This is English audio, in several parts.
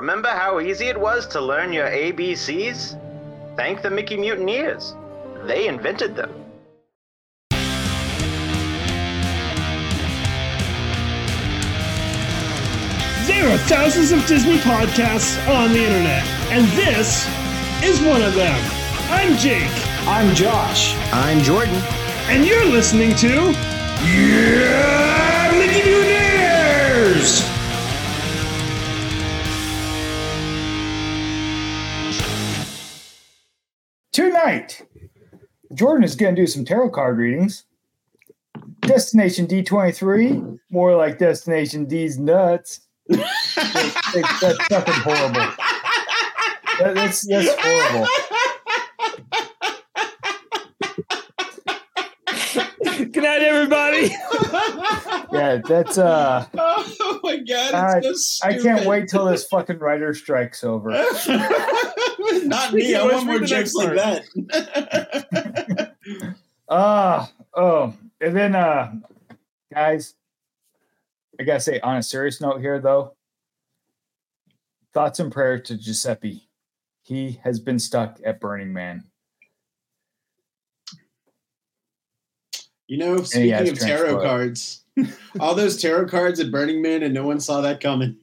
Remember how easy it was to learn your ABCs? Thank the Mickey Mutineers. They invented them. There are thousands of Disney podcasts on the internet, and this is one of them. I'm Jake, I'm Josh. I'm Jordan. and you're listening to Yeah, Mickey Mutineers! Tonight, Jordan is going to do some tarot card readings. Destination D23, more like Destination D's nuts. That's, that's fucking horrible. That- that's, that's horrible. Good night, everybody. Yeah, that's uh. My god, I- it's so I can't wait till this fucking writer strike's over. Not me. I want more jokes like that. Ah, oh, and then uh, guys, I gotta say, on a serious note here, though, thoughts and prayers to Giuseppe. He has been stuck at Burning Man. you know, speaking of tarot cards, all those tarot cards at Burning Man, and no one saw that coming.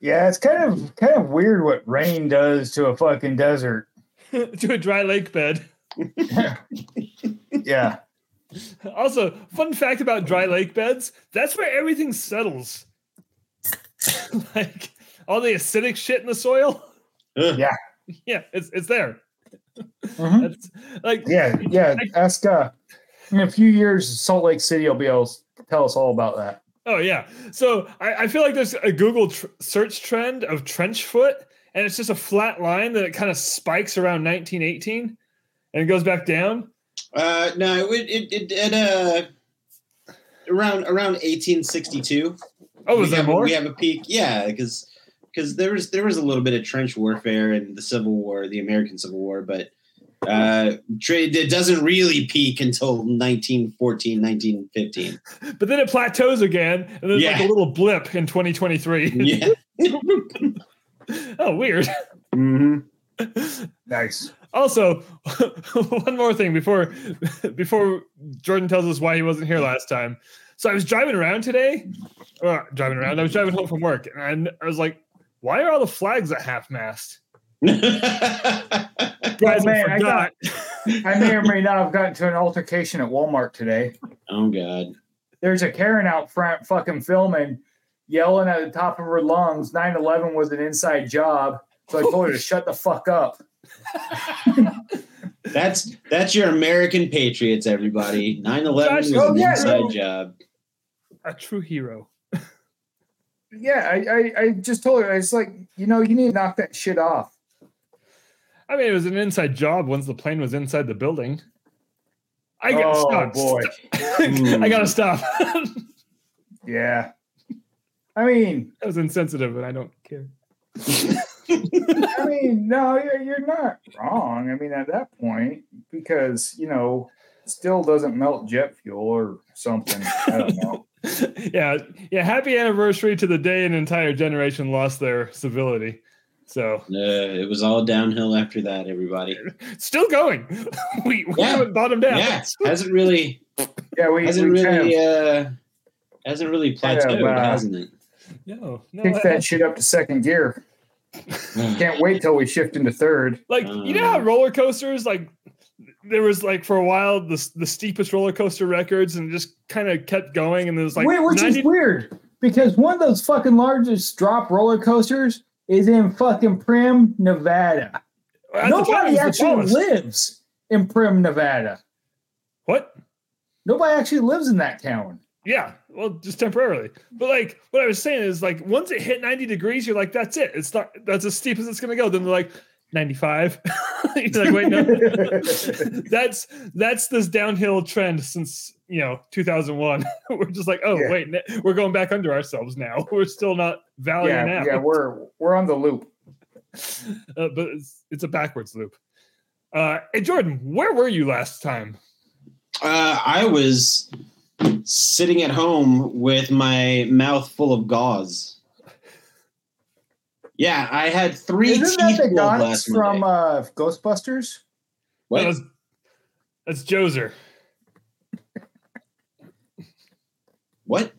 Yeah, it's kind of kind of weird what rain does to a fucking desert. to a dry lake bed. Yeah, Also, fun fact about dry lake beds that's where everything settles. like all the acidic shit in the soil. Ugh. Yeah. Yeah, it's, it's there. Mhm. That's like yeah, yeah. Ask uh, in a few years, Salt Lake City will be able to tell us all about that. Oh yeah. So I, I feel like there's a Google tr- search trend of trench foot, and it's just a flat line that it kind of spikes around 1918, and it goes back down. Uh, no, it it it, it uh around around 1862. Oh, was we there more? We have a peak, yeah, because because there was there was a little bit of trench warfare in the Civil War, the American Civil War, but uh, trade it doesn't really peak until 1914, 1915. But then it plateaus again, and there's like a little blip in 2023. Yeah. oh, weird. hmm Nice. Also, one more thing before before Jordan tells us why he wasn't here last time. So I was driving around today, or driving around. I was driving home from work, and I was like, "Why are all the flags at half mast?" Guys, Oh, man, I I forgot. I may or may not have gotten to an altercation at Walmart today. oh God. there's a Karen out front fucking filming, yelling at the top of her lungs. 9 11 was an inside job. So I told her to shut the fuck up. That's that's your American patriots, everybody. 9-11 was Josh, an oh, yeah, inside no. job. a true hero. Yeah, I, I, I just told her, it's like, you know, you need to knock that shit off. I mean, it was an inside job once the plane was inside the building. I got oh, stop. boy. I gotta hmm. stop. Yeah. I mean, I was insensitive, and I don't care. I mean, no, you're, you're not wrong. I mean, at that point, because, you know, still doesn't melt jet fuel or something. I don't know. yeah, yeah. Happy anniversary to the day an entire generation lost their civility. So Uh, it was all downhill after that, everybody. still going. we we Yeah. haven't bottomed out. Yeah, hasn't really Yeah, we, hasn't we really of uh hasn't really Kind of, plateaued, uh, hasn't it? No, no. kicked I- that shit up to second gear. Can't wait till we shift into third. like you know how Um, roller coasters like there was like for a while the the steepest roller coaster records and just kind of kept going and there was like Wait, which 90 is weird because one of those fucking largest drop roller coasters is in fucking Primm, Nevada. at the time, Nobody actually lives in Primm, Nevada. What? Nobody actually lives in that town. Yeah, well, just temporarily. But like what I was saying is like once it hit 90 degrees, you're like, that's it. It's not that's as steep as it's gonna go. Then they're like 95. you're like, wait, no. that's that's this downhill trend since you know 2001. we're just like, oh Yeah. wait, we're going back under ourselves now. We're still not valuing yeah, out. yeah, we're we're on the loop. uh, but it's, it's a backwards loop. Uh, hey Jordan, where were you last time? Uh, I was sitting at home with my mouth full of gauze. Yeah, I had 3 Isn't that the pulled goddess last from uh, Ghostbusters? What? That's, that's Gozer. what?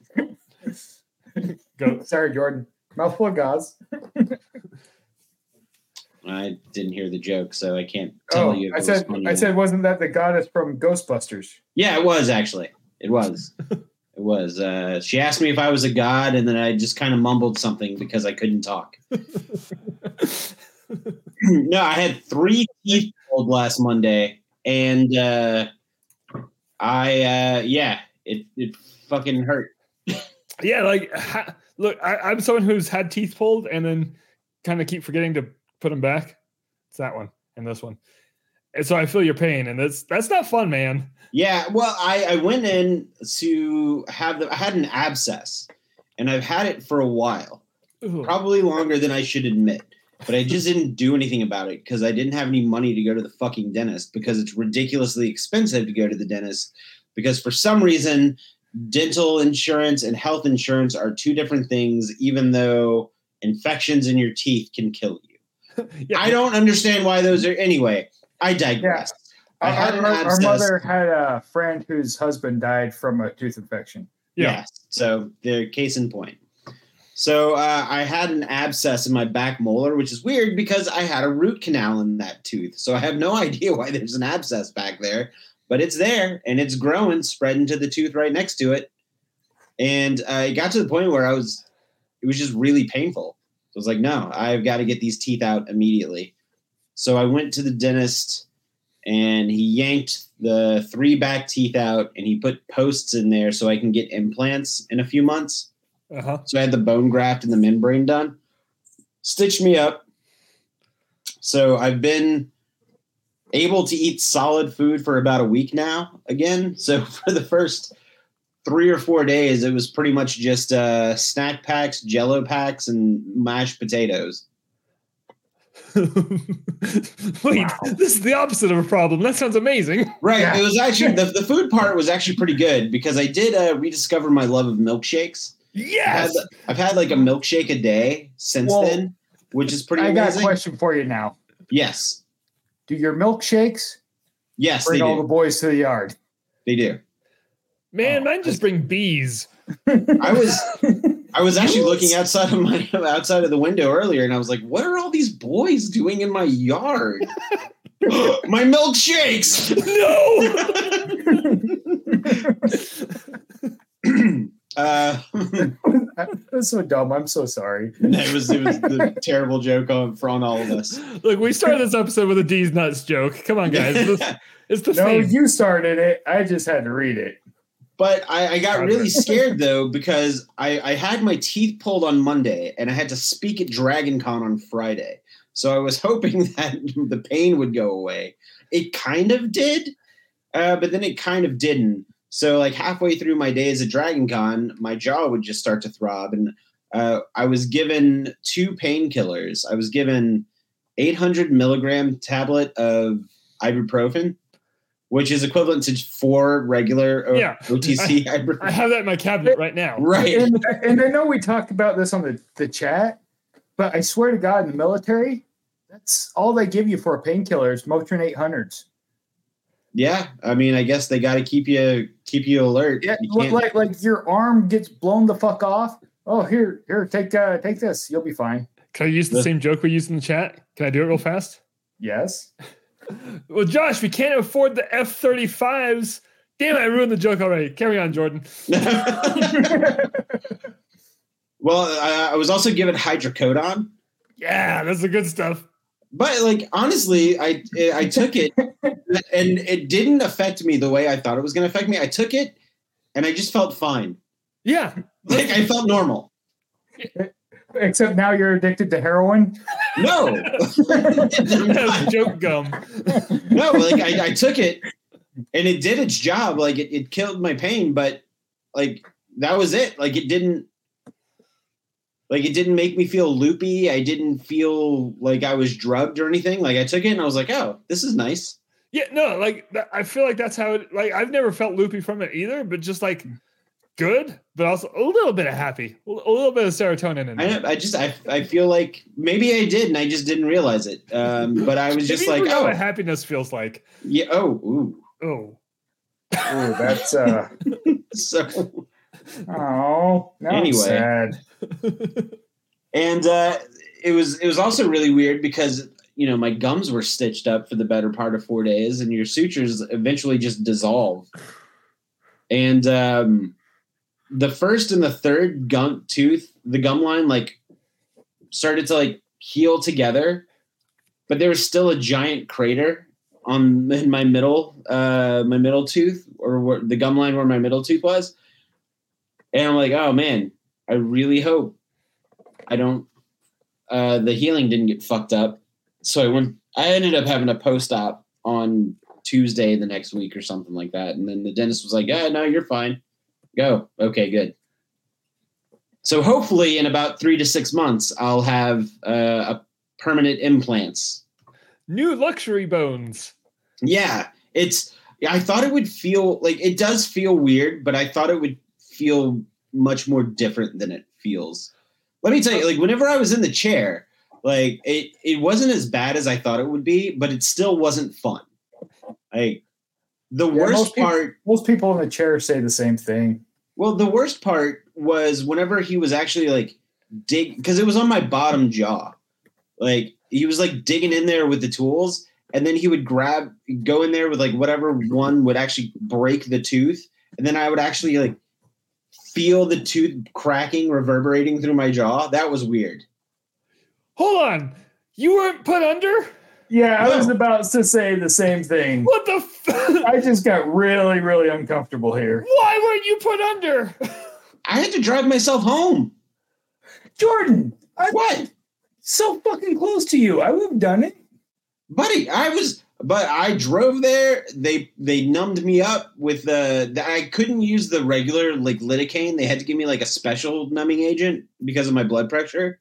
Go. Sorry, Jordan. Mouthful of gauze. I didn't hear the joke, so I can't tell Oh, you. if I it was said, funny I said, wasn't that the goddess from Ghostbusters? Yeah, it was actually. It was. it was. Uh, she asked me if I was a god, and then I just kind of mumbled something because I couldn't talk. no, I had three teeth pulled last Monday, and uh, I uh, yeah, it it fucking hurt. Yeah, like ha- look, I, I'm someone who's had teeth pulled and then kind of keep forgetting to put them back. It's that one and this one, and so I feel your pain, and that's that's not fun, man. Yeah, well, I, I went in to have the I had an abscess, and I've had it for a while, Ugh. probably longer than I should admit. But I just didn't do anything about it because I didn't have any money to go to the fucking dentist because it's ridiculously expensive to go to the dentist. Because for some reason, dental insurance and health insurance are two different things, even though infections in your teeth can kill you. Yeah, I don't understand why those are. Anyway, I digress. I Our- had an our, our mother had a friend whose husband died from a tooth infection. Yeah. Yes. So the case in point. So uh, I had an abscess in my back molar, which is weird because I had a root canal in that tooth. So I have no idea why there's an abscess back there, but it's there and it's growing, spreading to the tooth right next to it. And uh, it got to the point where I was, it was just really painful. I was like, no, I've got to get these teeth out immediately. So I went to the dentist and he yanked the three back teeth out and he put posts in there so I can get implants in a few months. uh huh. So I had the bone graft and the membrane done, stitched me up. So I've been able to eat solid food for about a week now again. So for the first three or four days, it was pretty much just uh, snack packs, jello packs, and mashed potatoes. Wait, Wow. this is the opposite of a problem. That sounds amazing. Right. Yeah. It was actually the, the food part was actually pretty good because I did uh, rediscover my love of milkshakes. I've had, Yes. I've had like a milkshake a day since Well, then, which is pretty I got a question for you now. Yes. Do your milkshakes Yes, they bring all the boys to the yard? They do. Man, Oh, mine just bring bees. I was I was actually looking outside of my outside of the window earlier, and I was like, "What are all these boys doing in my yard? my milkshakes!" No. uh, That's so dumb. I'm so sorry. it was it was the terrible joke on for on all of us. Look, we started this episode with a D's nuts joke. Come on, guys. It's, it's the No, theme. you started it. I just had to read it. But I, I got really scared though because I, I had my teeth pulled on Monday and I had to speak at Dragon Con on Friday. So I was hoping that the pain would go away. It kind of did, uh, but then it kind of didn't. So like halfway through my days at Dragon Con, my jaw would just start to throb, and uh, I was given two painkillers. I was given 800 milligram tablet of ibuprofen, which is equivalent to four regular O- Yeah. OTC I ibuprofen. have that in my cabinet right now. Right. And, and I know we talked about this on the, the chat, but I swear to God, in the military, that's all they give you for a painkiller is Motrin 800s. Yeah. I mean, I guess they got to keep you keep you alert. Yeah, You like like your arm gets blown the fuck off. Oh, here, here, take uh, take this. You'll be fine. Can I use the Yeah. same joke we used in the chat? Can I do it real fast? Yes. Well, Josh, we can't afford the F 35s. Damn, I ruined the joke already. Carry on, Jordan. well, I, I was also given hydrocodone. Yeah, that's the good stuff. But like honestly, I I took it and it didn't affect me the way I thought it was going to affect me. I took it and I just felt fine. Yeah. Like I felt normal. Except now you're addicted to heroin. No, That's joke gum. no, like I, I took it and it did its job. Like it, it killed my pain, but like that was it. Like it didn't like it didn't make me feel loopy. I didn't feel like I was drugged or anything. Like I took it and I was like, oh, this is nice. Yeah, no, like I feel like that's how it like I've never felt loopy from it either, but just like good, but also a little bit of happy, a little bit of serotonin in there. I, I just I, I feel like maybe I did and I just didn't realize it. Um, but I was just like, forgot oh what happiness feels like. yeah, oh ooh. Oh, Oh, that's uh So oh Anyway. sad. and uh, it was it was also really weird because you know my gums were stitched up for the better part of four days, and your sutures eventually just dissolve. And um, the first and the third gum tooth, the gum line, like started to like heal together, but there was still a giant crater on in my middle uh my middle tooth or where, the gum line where my middle tooth was. And i'm like oh man i really hope i don't uh the healing didn't get fucked up. So i went i ended up having a post-op on tuesday the next week or something like that. And then the dentist was like yeah no you're fine go okay good so hopefully in about three to six months i'll have uh, a permanent implants new luxury bones. yeah, it's. I thought it would feel like it does feel weird, but I thought it would feel much more different than it feels. Let me tell you, like whenever I was in the chair, like it it wasn't as bad as I thought it would be, but it still wasn't fun. Like the Yeah, worst most people- part Most people in the chair say the same thing. Well, the worst part was whenever he was actually like dig because it was on my bottom jaw. Like he was like digging in there with the tools, and then he would grab go in there with like whatever one would actually break the tooth, and then I would actually like feel the tooth cracking, reverberating through my jaw. That was weird. Hold on, you weren't put under. Yeah, I was about to say the same thing. What the? F- I just got really, really uncomfortable here. Why weren't you put under? I had to drive myself home. Jordan, I'm What? so fucking close to you. I would have done it. buddy i was but i drove there they they numbed me up with the, the i couldn't use the regular like lidocaine they had to give me like a special numbing agent because of my blood pressure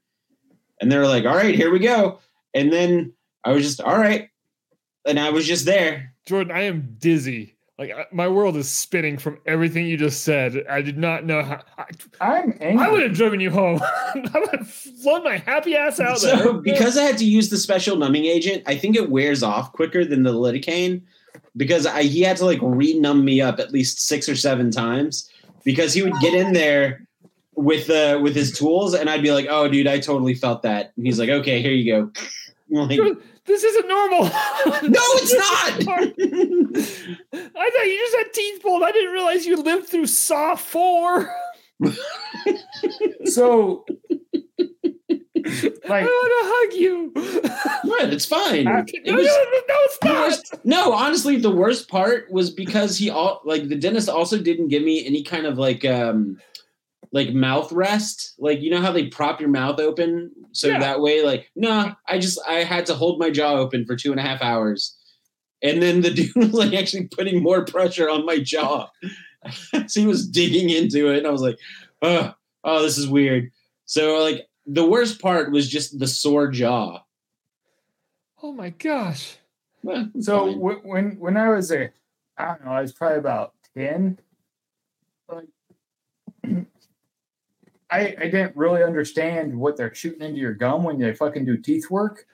and they were like all right here we go and then i was just all right and i was just there Jordan, I am dizzy. Like my world is spinning from everything you just said. I did not know how. I, I'm angry. I would have driven you home. I would have flown my happy ass out so there. because i had to use the special numbing agent i think it wears off quicker than the lidocaine because I, he had to like re-numb me up at least six or seven times because he would get in there with the with his tools and I'd be like, oh dude, I totally felt that. And he's like, okay, here you go. Like, Jordan, this isn't normal. no, it's not. I thought you just had teeth pulled. I didn't realize you lived through Saw Four. so, I want to hug you. what? It's fine. I- It no, was- no, no, it's not. worst- no, honestly, the worst part was because he all like the dentist also didn't give me any kind of like um like mouth rest. Like you know how they prop your mouth open so yeah. that way like nah i just i had to hold my jaw open for two and a half hours. And then the dude was like actually putting more pressure on my jaw so he was digging into it. And i was like oh, oh this is weird. So like the worst part was just the sore jaw. Oh my gosh. So when when i was a i don't know i was probably about 10 I I didn't really understand what they're shooting into your gum when they fucking do teeth work.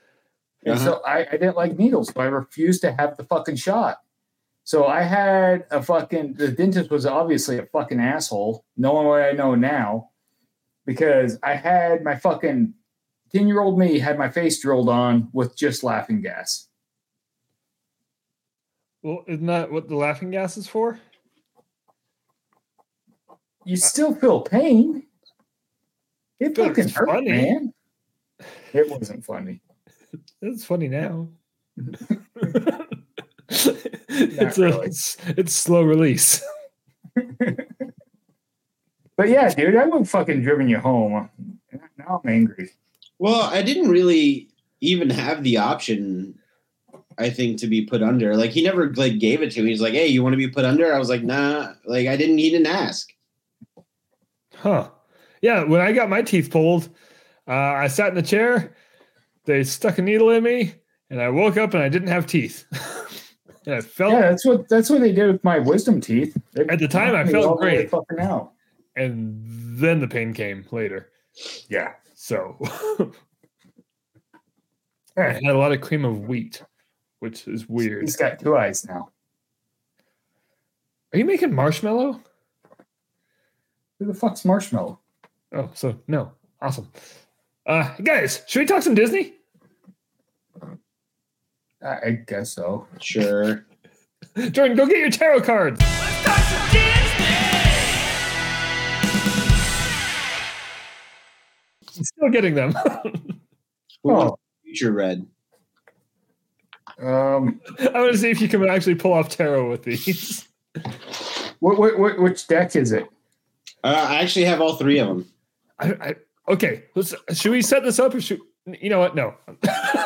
And Uh-huh. so I, I didn't like needles, so I refused to have the fucking shot. So I had a fucking the dentist was obviously a fucking asshole, knowing what I know now, because I had my fucking 10 year old me had my face drilled on with just laughing gas. Well, isn't that what the laughing gas is for? You still feel pain. It But fucking hurt, funny. man. It wasn't funny. It's funny now. it's, a, it's it's slow release. But yeah, dude, I would have fucking driven you home. Now I'm angry. Well, I didn't really even have the option. I think to be put under. Like he never like gave it to me. He's like, "Hey, you want to be put under?" I was like, "Nah." Like I didn't. He didn't ask. Huh. Yeah, when I got my teeth pulled, uh, I sat in the chair, they stuck a needle in me, and I woke up and I didn't have teeth. and I felt Yeah, that's what that's what they did with my wisdom teeth. They At the time, I felt all the way great. Fucking out. and then the pain came later. Yeah. So I had a lot of cream of wheat, which is weird. He's got two eyes now. Are you making marshmallow? Who the fuck's Marshmallow? Oh, so no. Awesome. Uh guys, should we talk some Disney? I, I guess so. Sure. Jordan, go get your tarot cards. i'm Still getting them. Who wants Oh, future red? um, I want to see if you can actually pull off tarot with these. what, what, what, which deck is it? Uh, I actually have all three of them. I, I, okay, let's. Should we set this up or should? You know what? No.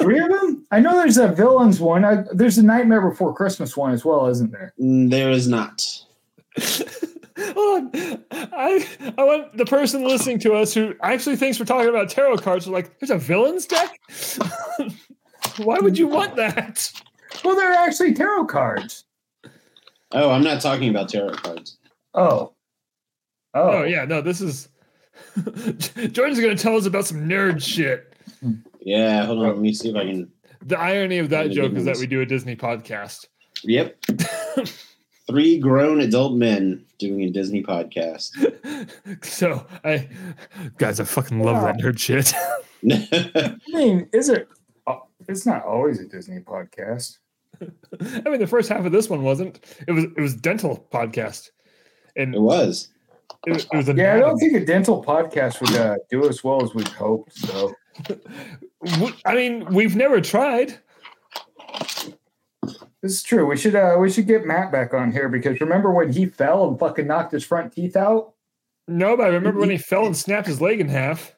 Three of them? I know there's a villains one. I, there's a Nightmare Before Christmas one as well, isn't there? Mm, There is not. Hold on. I I want the person listening to us who actually thinks we're talking about tarot cards. are like, there's a villains deck. Why would you want that? Well, they're actually tarot cards. Oh, I'm not talking about tarot cards. Oh. Oh, Oh yeah, no. This is Jordan's going to tell us about some nerd shit. Yeah, hold on. Let me see if I can. The irony of that joke is that we do a Disney podcast. Yep. Three grown adult men doing a Disney podcast. so I, guys, I fucking love that nerd shit. I mean, is it? oh, It's not always a Disney podcast. I mean, the first half of this one wasn't. It was. It was dental podcast, and it was. It, was- it was. Yeah, I don't think a dental podcast would uh, do as well as we'd hoped. So I mean, we've never tried. this is true. We should uh, we should get Matt back on here because remember when he fell and fucking knocked his front teeth out? No, but I remember when he fell and snapped his leg in half.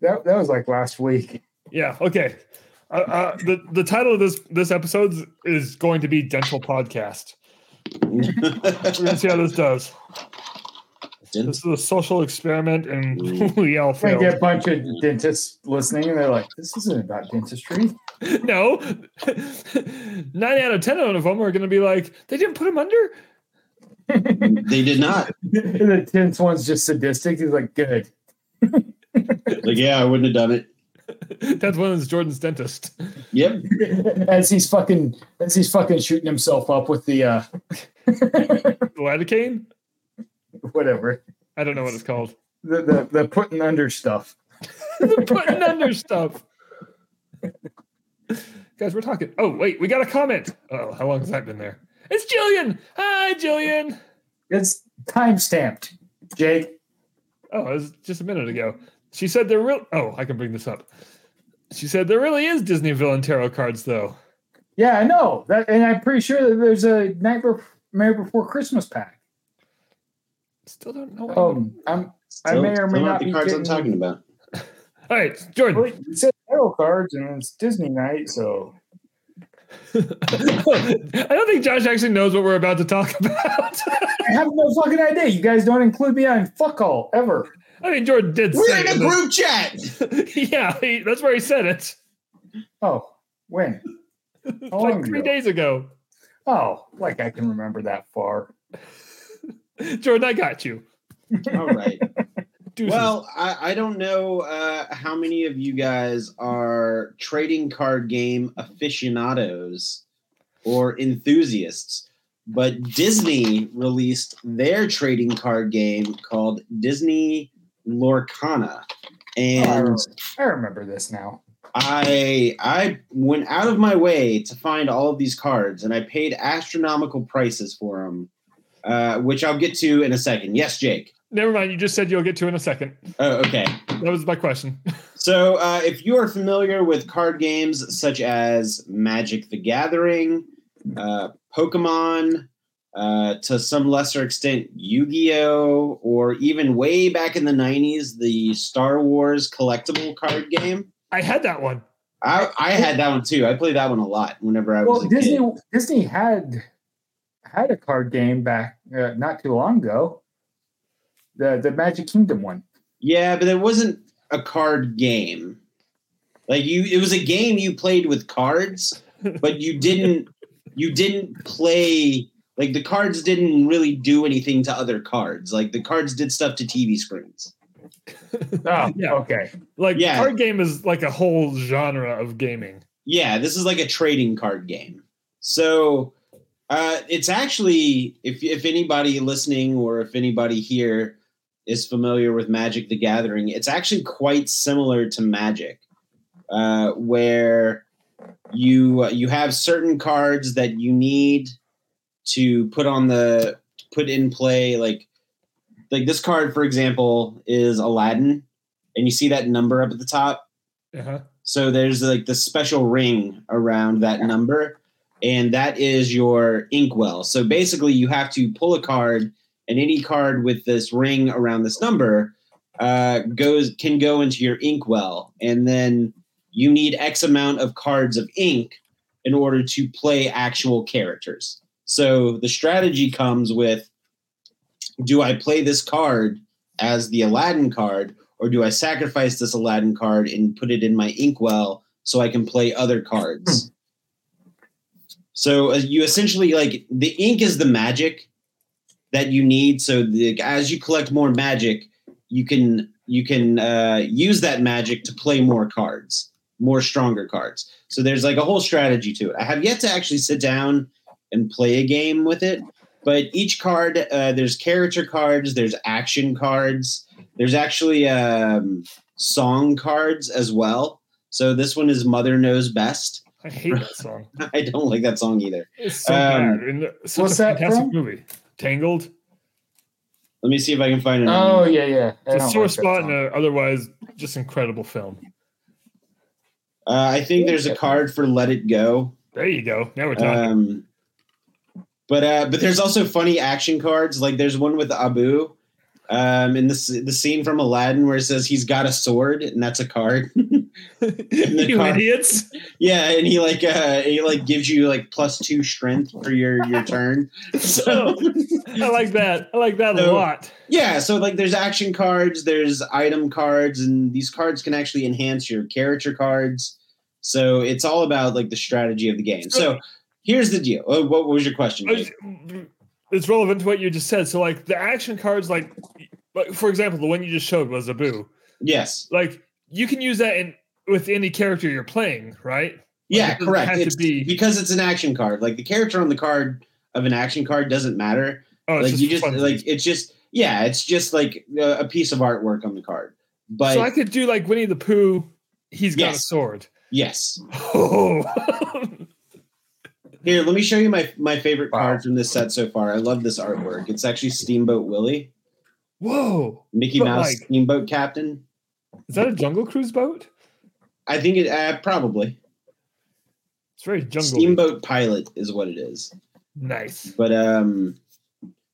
That that was like last week. Yeah. Okay. Uh, uh, the the title of this this episode is going to be dental podcast. We're gonna see how this does. This is a social experiment, and we all I failed. get a bunch of dentists listening, and they're like, "This isn't about dentistry." No, nine out of ten of them are going to be like, they didn't put him under. they did not. and the tenth one's just sadistic. He's like, "Good." Like, yeah, I wouldn't have done it. That's one of Jordan's dentist. Yep. as he's fucking as he's fucking shooting himself up with the uh Lidocaine? whatever I don't know what it's called. the the, the putting under stuff. the putting under stuff. Guys, we're talking. Oh, wait, we got a comment. Oh, how long has that been there? It's Jillian. Hi, Jillian. It's time stamped, Jake. Oh, it was just a minute ago. She said there real. Oh, I can bring this up. She said there really is Disney villain tarot cards, though. Yeah, I know that, and I'm pretty sure that there's a Nightmare Before Christmas pack. Still don't know. Um, I'm I Still- may or may still not the be cards I'm getting- talking about. All right, Jordan. well, you said tarot cards, and it's Disney night, so I don't think Josh actually knows what we're about to talk about. I have no fucking idea. You guys don't include me on fuck all ever. I mean, Jordan did We're say in a it. group chat. yeah, he, that's where he said it. Oh, when? Like three ago? days ago. Oh, like I can remember that far. Jordan, I got you. All right. Deuces. Well, I, I don't know uh, how many of you guys are trading card game aficionados or enthusiasts, but Disney released their trading card game called Disney Lorcana. And I remember this now. I I went out of my way to find all of these cards, and I paid astronomical prices for them, uh, which I'll get to in a second. Yes, Jake. Never mind. You just said you'll get to in a second. Oh, okay. That was my question. So, uh, if you are familiar with card games such as Magic the Gathering, uh, Pokemon, uh, to some lesser extent, Yu Gi Oh!, or even way back in the 90s, the Star Wars collectible card game, I had that one. I, I had that one too. I played that one a lot whenever I was Well, a Disney kid. Disney had had a card game back uh, not too long ago. The the Magic Kingdom one. Yeah, but it wasn't a card game. Like you, it was a game you played with cards, but you didn't you didn't play like the cards didn't really do anything to other cards. Like the cards did stuff to TV screens. Oh, Yeah. okay. Like Yeah. card game is like a whole genre of gaming. Yeah, this is like a trading card game. So uh, it's actually if if anybody listening or if anybody here is familiar with Magic: The Gathering, it's actually quite similar to Magic, uh, where you uh, you have certain cards that you need to put on the put in play like like this card for example is Aladdin and you see that number up at the top? Uh-huh. so there's like the special ring around that number, and that is your inkwell. So basically, you have to pull a card, and any card with this ring around this number uh, goes can go into your inkwell, and then you need X amount of cards of ink in order to play actual characters. So the strategy comes with: Do I play this card as the Aladdin card, or do I sacrifice this Aladdin card and put it in my inkwell so I can play other cards? So uh, you essentially like the ink is the magic that you need. So the, as you collect more magic, you can you can uh, use that magic to play more cards, more stronger cards. So there's like a whole strategy to it. I have yet to actually sit down and play a game with it, but each card uh, there's character cards, there's action cards, there's actually um, song cards as well. So this one is Mother Knows Best. I hate that song. I don't like that song either. It's so Um, bad. And such what's a that fantastic from? movie. Tangled. Let me see if I can find it. Oh yeah, yeah. It's a sore like spot in song. a otherwise just incredible film. Uh, I think there's a card for Let It Go. There you go. Now we're talking. Um, but uh, but there's also funny action cards. Like there's one with Abu. Um, in this the scene from Aladdin where it says he's got a sword and that's a card. you car- idiots. yeah, and he like uh he like gives you like plus two strength for your your turn. So I like that. I like that a lot. yeah, so like there's action cards, there's item cards, and these cards can actually enhance your character cards. So it's all about like the strategy of the game. So here's the deal. Oh, what was your question? It's relevant to what you just said. So, like the action cards, like, like for example, the one you just showed was Abu. Yes. Like you can use that in with any character you're playing, right? Yeah, it correct. It's be- because it's an action card. Like the character on the card of an action card doesn't matter. Oh, like you just funsies. like it's just yeah, it's just like a, a piece of artwork on the card. But so I could do like Winnie the Pooh. He's got a sword. yes, Oh, here let me show you my my favorite Wow. card from this set so far. I love this artwork. It's actually Steamboat Willie, whoa! Mickey Mouse like- Steamboat Captain. Is that a Jungle Cruise boat? I think it uh, probably It's very jungle. Steamboat Pilot is what it is. Nice. But um,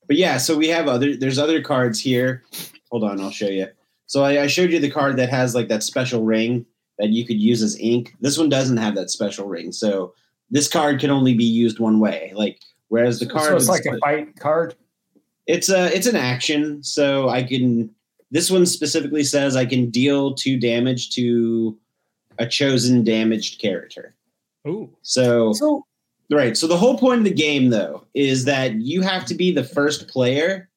but yeah. So we have other. There's other cards here. Hold on, I'll show you. So I, I showed you the card that has like that special ring that you could use as ink. This one doesn't have that special ring. So this card can only be used one way. Like whereas the card So it's with- like a fight card. it's a it's an action. So I can. This one specifically says I can deal two damage to a chosen damaged character. Oh, So So Right. So the whole point of the game, though, is that you have to be the first player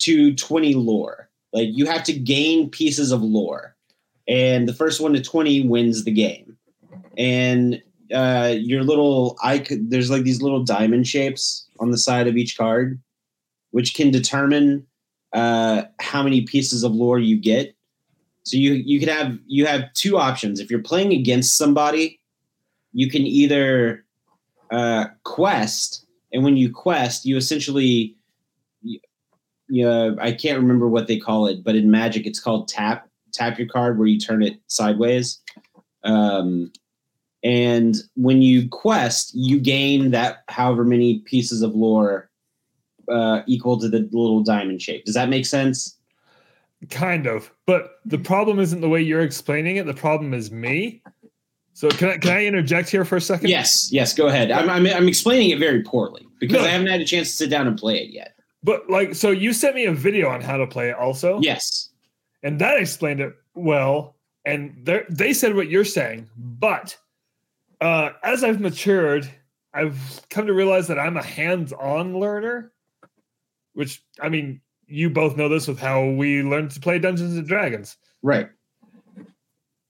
to 20 lore. Like you have to gain pieces of lore, and the first one to 20 wins the game. And uh, your little icon, there's like these little diamond shapes on the side of each card, which can determine uh, how many pieces of lore you get. So you you could have you have two options. If you're playing against somebody, you can either uh, quest, and when you quest, you essentially, yeah, I can't remember what they call it, but in Magic, it's called tap. Tap your card where you turn it sideways. Um, and when you quest, you gain that however many pieces of lore uh, equal to the little diamond shape. Does that make sense? kind of. But the problem isn't the way you're explaining it. The problem is me. So can I can I interject here for a second? Yes, yes. Go ahead. I'm, I'm, I'm explaining it very poorly because No. I haven't had a chance to sit down and play it yet. But like, so you sent me a video on how to play it, also. Yes. and that explained it well and they they said what you're saying but uh as i've matured I've come to realize that I'm a hands-on learner, which I mean, you both know this with how we learned to play Dungeons and Dragons. Right.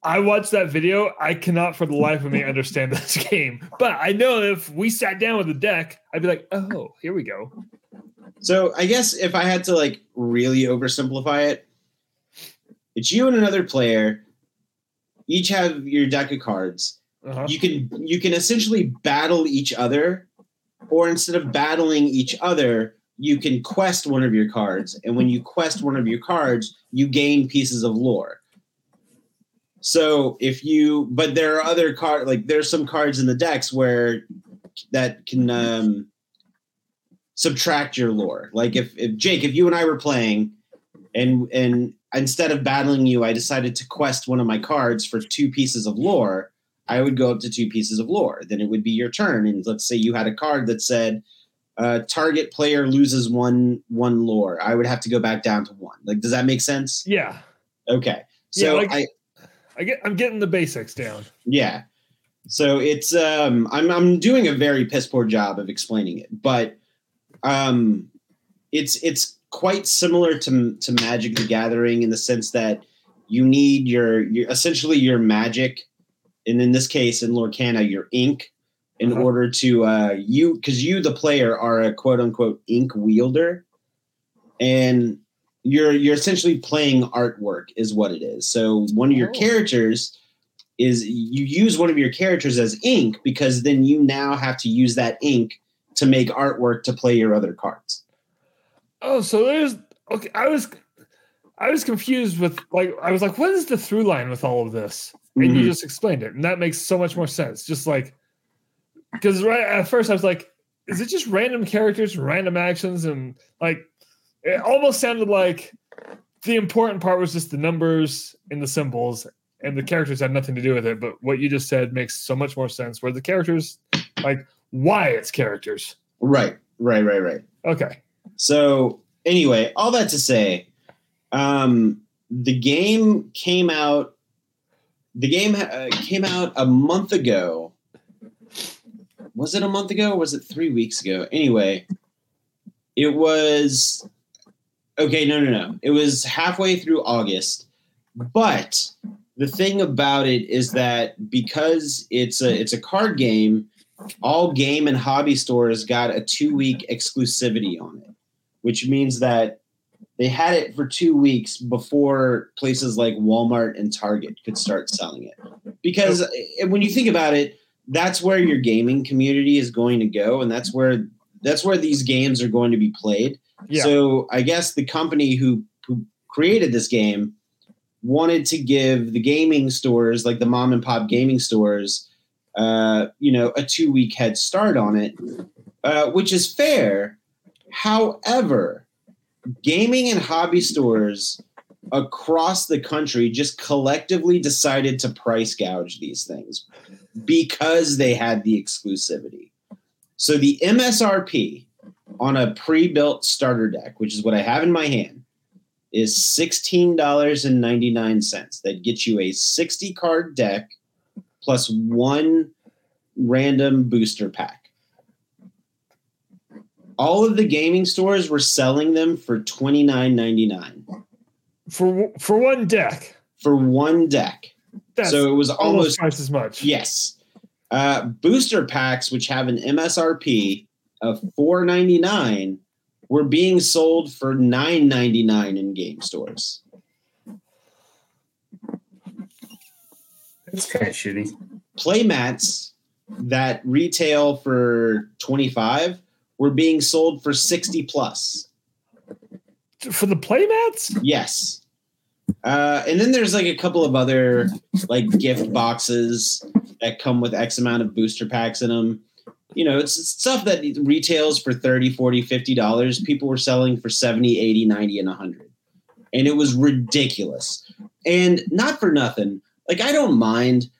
I watched that video. I cannot for the life of me understand this game. But I know if we sat down with a deck, I'd be like, oh, here we go. So I guess if I had to like really oversimplify it, it's you and another player. Each have your deck of cards. Uh-huh. You can you can essentially battle each other, or instead of battling each other, you can quest one of your cards. And when you quest one of your cards, you gain pieces of lore. So if you, but there are other card like there's some cards in the decks where that can um, subtract your lore. Like if, if Jake, if you and I were playing, and and instead of battling you, I decided to quest one of my cards for two pieces of lore. I would go up to two pieces of lore. Then it would be your turn, and let's say you had a card that said uh, target player loses one one lore. I would have to go back down to one. Like, does that make sense? Yeah. Okay. Yeah, So like- I I get I'm getting the basics down. Yeah. So it's um I'm I'm doing a very piss poor job of explaining it, but um it's it's quite similar to to Magic the Gathering in the sense that you need your your essentially your magic and in this case in Lorcana your ink in Uh-huh. order to uh you cuz you the player are a quote unquote ink wielder and you're you're essentially playing artwork is what it is. So one of your Oh. characters is you use one of your characters as ink because then you now have to use that ink to make artwork to play your other cards. Oh, so there's okay. I was I was confused with like I was like, what is the through line with all of this? And you Mhm. just explained it, and that makes so much more sense. Just like because right at first I was like, is it just random characters, random actions, and like it almost sounded like the important part was just the numbers and the symbols, and the characters had nothing to do with it. But what you just said makes so much more sense. Where the characters, like, why it's characters. Right, right, right, right. Okay. So anyway, all that to say, um, the game came out. The game uh, came out a month ago. Was it a month ago or was it three weeks ago? Anyway, it was okay. No, no, no. It was halfway through August. But the thing about it is that because it's a it's a card game, all game and hobby stores got a two week exclusivity on it which means that they had it for two weeks before places like Walmart and Target could start selling it. Because uh, when you think about it, that's where your gaming community is going to go, and that's where that's where these games are going to be played. Yeah. So I guess the company who who created this game wanted to give the gaming stores, like the mom and pop gaming stores, uh, you know, a two week head start on it, uh, which is fair. However, gaming and hobby stores across the country just collectively decided to price gouge these things because they had the exclusivity. So the MSRP on a pre-built starter deck, which is what I have in my hand, is $16.99. That gets you a 60 card deck plus one random booster pack all of the gaming stores were selling them for twenty nine ninety nine For for one deck. for one deck. That's so it was almost almost twice as much. yes. Uh, booster packs, which have an MSRP of four ninety nine, were being sold for nine ninety nine in game stores. That's kind of shitty. Play mats that retail for twenty five were being sold for sixty plus. For the playmats? Yes. Uh, and then there's like a couple of other like gift boxes that come with X amount of booster packs in them. You know, it's, it's stuff that retails for 30, 40, 50 dollars. People were selling for 70, 80, 90 and 100. And it was ridiculous. And not for nothing. Like I don't mind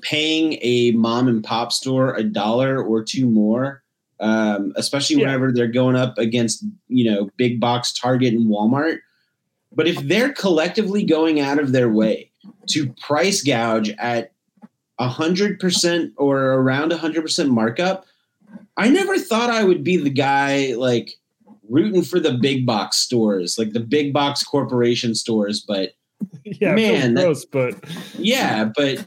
paying a mom and pop store a dollar or two more um, especially Yeah. whenever they're going up against you know big box Target and Walmart. But if they're collectively going out of their way to price gouge at a hundred percent or around a hundred percent markup, I never thought I would be the guy like rooting for the big box stores, like the big box corporation stores. But yeah, Man, that- but yeah, but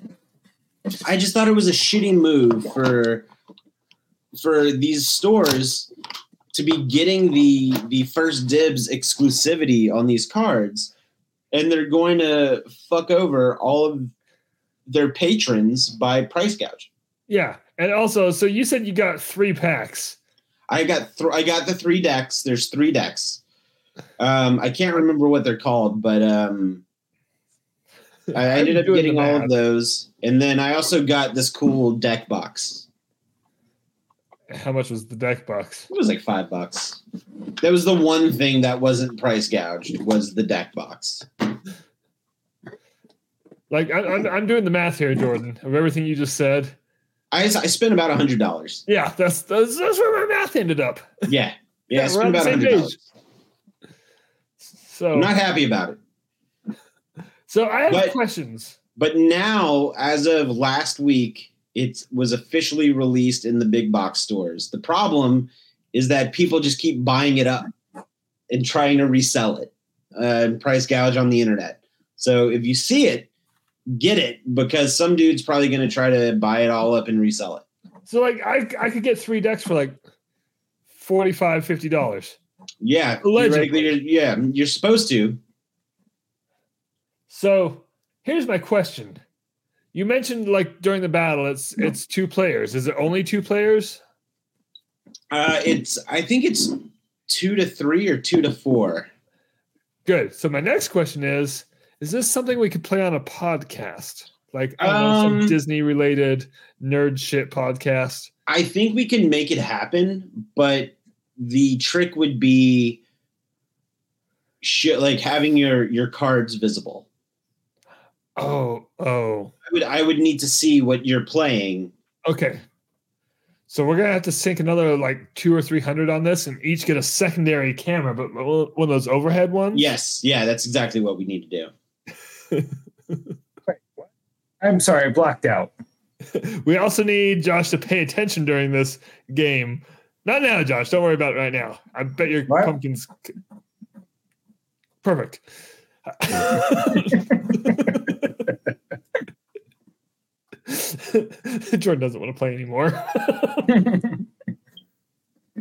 I just thought it was a shitty move for for these stores to be getting the the first dibs exclusivity on these cards, and they're going to fuck over all of their patrons by price gouge. yeah. And also, so you said you got three packs. I got th- I got the three decks. There's three decks. Um, I can't remember what they're called, but um, I ended up getting all of those, and then I also got this cool deck box. How much was the deck box? It was like five bucks. That was the one thing that wasn't price gouged was the deck box. Like I, I'm, I'm doing the math here, Jordan, of everything you just said. I, I spent about a hundred dollars. Yeah, that's, that's that's where my math ended up. Yeah, yeah, Yeah, I spent about a hundred dollars. So I'm not happy about it. so I have but- questions. But now, as of last week, it was officially released in the big box stores. The problem is that people just keep buying it up and trying to resell it uh, and price gouge on the internet. So if you see it, get it because some dude's probably going to try to buy it all up and resell it. So like I I could get three decks for like 45 50 dollars. Yeah, Allegedly. you're- yeah, you're supposed to. So here's my question. You mentioned like during the battle it's it's two players. Is it only two players? Uh, it's I think it's two to three or two to four. Good. So my next question is is this something we could play on a podcast? Like I don't know, some Um, Disney related nerd shit podcast. I think we can make it happen, but the trick would be shit like having your your cards visible. Oh, oh. I would I would need to see what you're playing. Okay. So we're gonna have to sink another like two or three hundred on this, and each get a secondary camera, but one of those overhead ones. Yes, yeah, that's exactly what we need to do. I'm sorry, I blacked out. We also need Josh to pay attention during this game. Not now, Josh. Don't worry about it right now. I bet your What? pumpkins. Perfect. Jordan doesn't want to play anymore.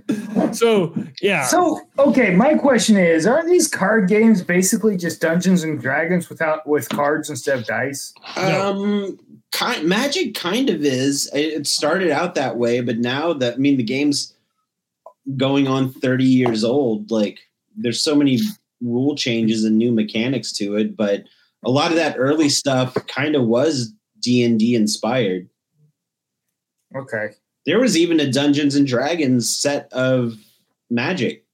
so yeah, So, okay, my question is: Aren't these card games basically just Dungeons and Dragons without with cards instead of dice? Um kind magic kind of is. It it started out that way, but now that I mean the game's going on 30 years old, like there's so many rule changes and new mechanics to it, but a lot of that early stuff kind of was D&D inspired. Okay, There was even a Dungeons and Dragons set of magic.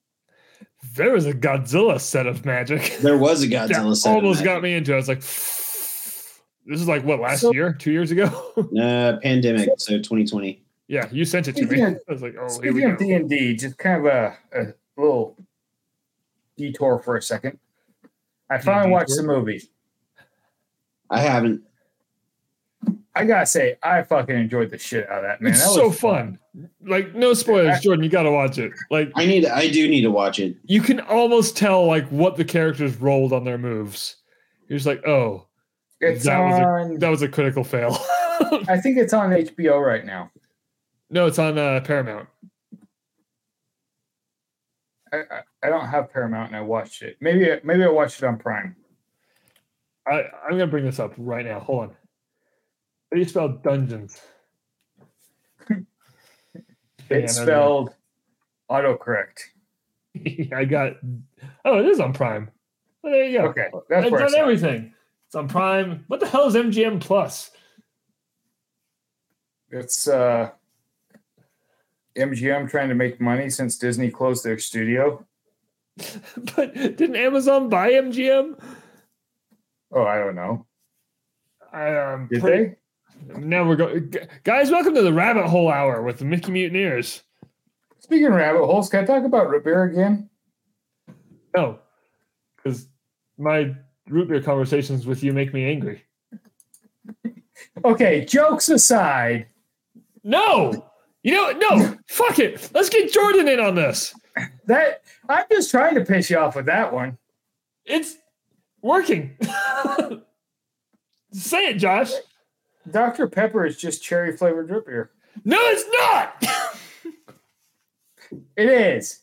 there was a Godzilla set of magic. There was a that Godzilla set. of almost magic. got me into. it. I was like, this is like what last So- year, two years ago. uh, pandemic, so 2020. yeah, you sent it to me. Speaking of- I was like, oh, here speaking we of go. D and D, just kind of a, a little detour for a second. I finally watched the movie. I haven't. I gotta say, I fucking enjoyed the shit out of that man. it's That so was fun. Like no spoilers, I- Jordan. You got to watch it. Like I need. I do need to watch it. you can almost tell like what the characters rolled on their moves. You're just like, oh, It's That was a- on. that was a critical fail. I think it's on HBO right now. no, it's on uh, Paramount. I, I, don't have Paramount and I watched it. Maybe maybe I watched it on Prime. I, I'm gonna bring this up right now. Hold on. How do you spell dungeons? It's spelled autocorrect. I got. Oh, it is on Prime. Well, there you go. Okay, that's it's on everything. It's on Prime. What the hell is MGM Plus? It's uh MGM trying to make money since Disney closed their studio. but didn't Amazon buy MGM? Oh, I don't know. I, um, Did pretty- they? Now we're going, guys. Welcome to the Rabbit Hole Hour with the Mickey Mutineers. Speaking of rabbit holes, can I talk about root beer again? No, because my root beer conversations with you make me angry. Okay, jokes aside, No, You know, what? no, fuck it. Let's get Jordan in on this. That I'm just trying to piss you off with that one. It's working. Say it, Josh. Dr. Pepper is just cherry flavored root beer. No, it's not. It is.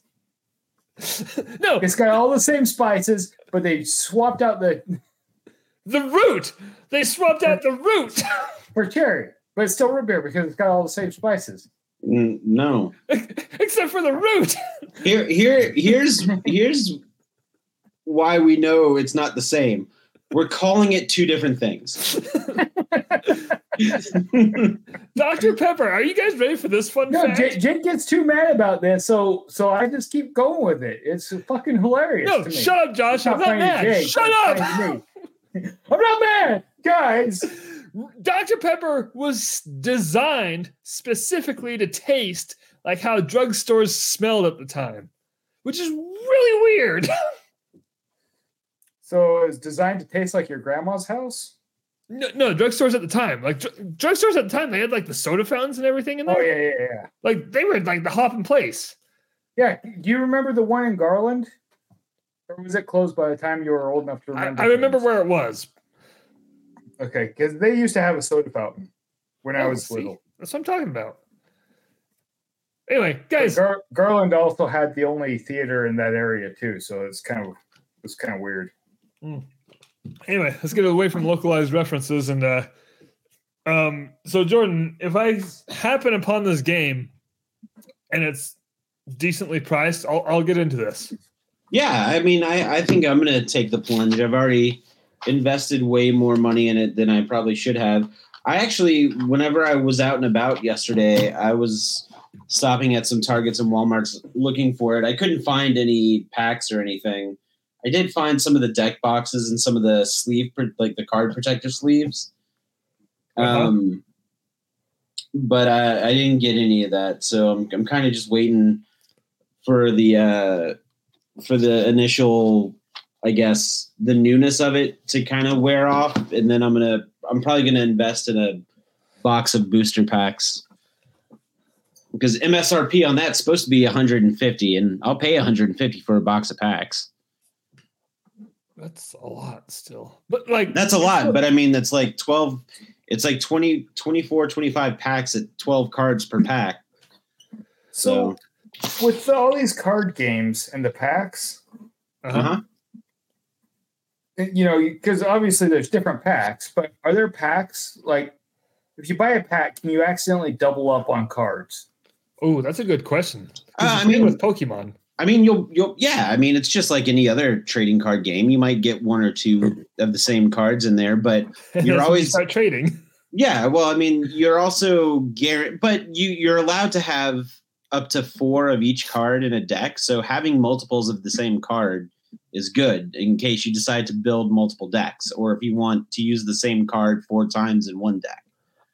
no, It's got all the same spices, but they swapped out the the root. They swapped out the root. for cherry, but it's still root beer because it's got all the same spices. No. Except for the root. Here, here, here's here's why we know it's not the same. We're calling it two different things. Dr. Pepper, are you guys ready for this fun No, fact? Jake, Jake gets too mad about this, so so I just keep going with it. It's fucking hilarious. no, to me. shut up, Josh. I'm Stop not mad. Jake, Shut stop up. I'm not mad, guys. Dr. Pepper was designed specifically to taste like how drugstores smelled at the time, which is really weird. So it's designed to taste like your grandma's house. no, no, drugstores at the time, like dr- drugstores at the time, they had like the soda fountains and everything in oh, there. Oh yeah, yeah, yeah. Like they were like the hop in place. Yeah. Do you remember the one in Garland? Or was it closed by the time you were old enough to remember? I remember where it was. Okay, because they used to have a soda fountain when I Oh, was see? little. That's what I'm talking about. Anyway, guys, Gar- Garland also had the only theater in that area too, so it's kind of it's kind of weird. anyway, let's get away from localized references and uh um so Jordan, if I happen upon this game and it's decently priced, I'll I'll get into this. Yeah, I mean, I, I think I'm going to take the plunge. I've already invested way more money in it than I probably should have. I actually, whenever I was out and about yesterday, I was stopping at some Targets and Walmarts looking for it. I couldn't find any packs or anything. I did find some of the deck boxes and some of the sleeve, like the card protector sleeves. Uh-huh. Um, but I, I didn't get any of that, so I'm, I'm kind of just waiting for the uh, for the initial i guess the newness of it to kind of wear off and then i'm gonna i'm probably gonna invest in a box of booster packs because msrp on that's supposed to be 150 and i'll pay 150 for a box of packs That's a lot still. But like that's a lot but i mean that's like 12 it's like 20 24 25 packs at 12 cards per pack so With all these card games and the packs, uh-huh. uh-huh. You know, because obviously there's different packs, but are there packs like if you buy a pack, can you accidentally double up on cards? Oh, that's a good question. Uh, I mean- with Pokemon. I mean, you'll you'll yeah. I mean, it's just like any other trading card game. You might get one or two of the same cards in there, but You're you always- start trading. yeah. Well, I mean, you're also guaranteed, but you you're allowed to have up to four of each card in a deck. So having multiples of the same card is good in case you decide to build multiple decks, or if you want to use the same card four times in one deck.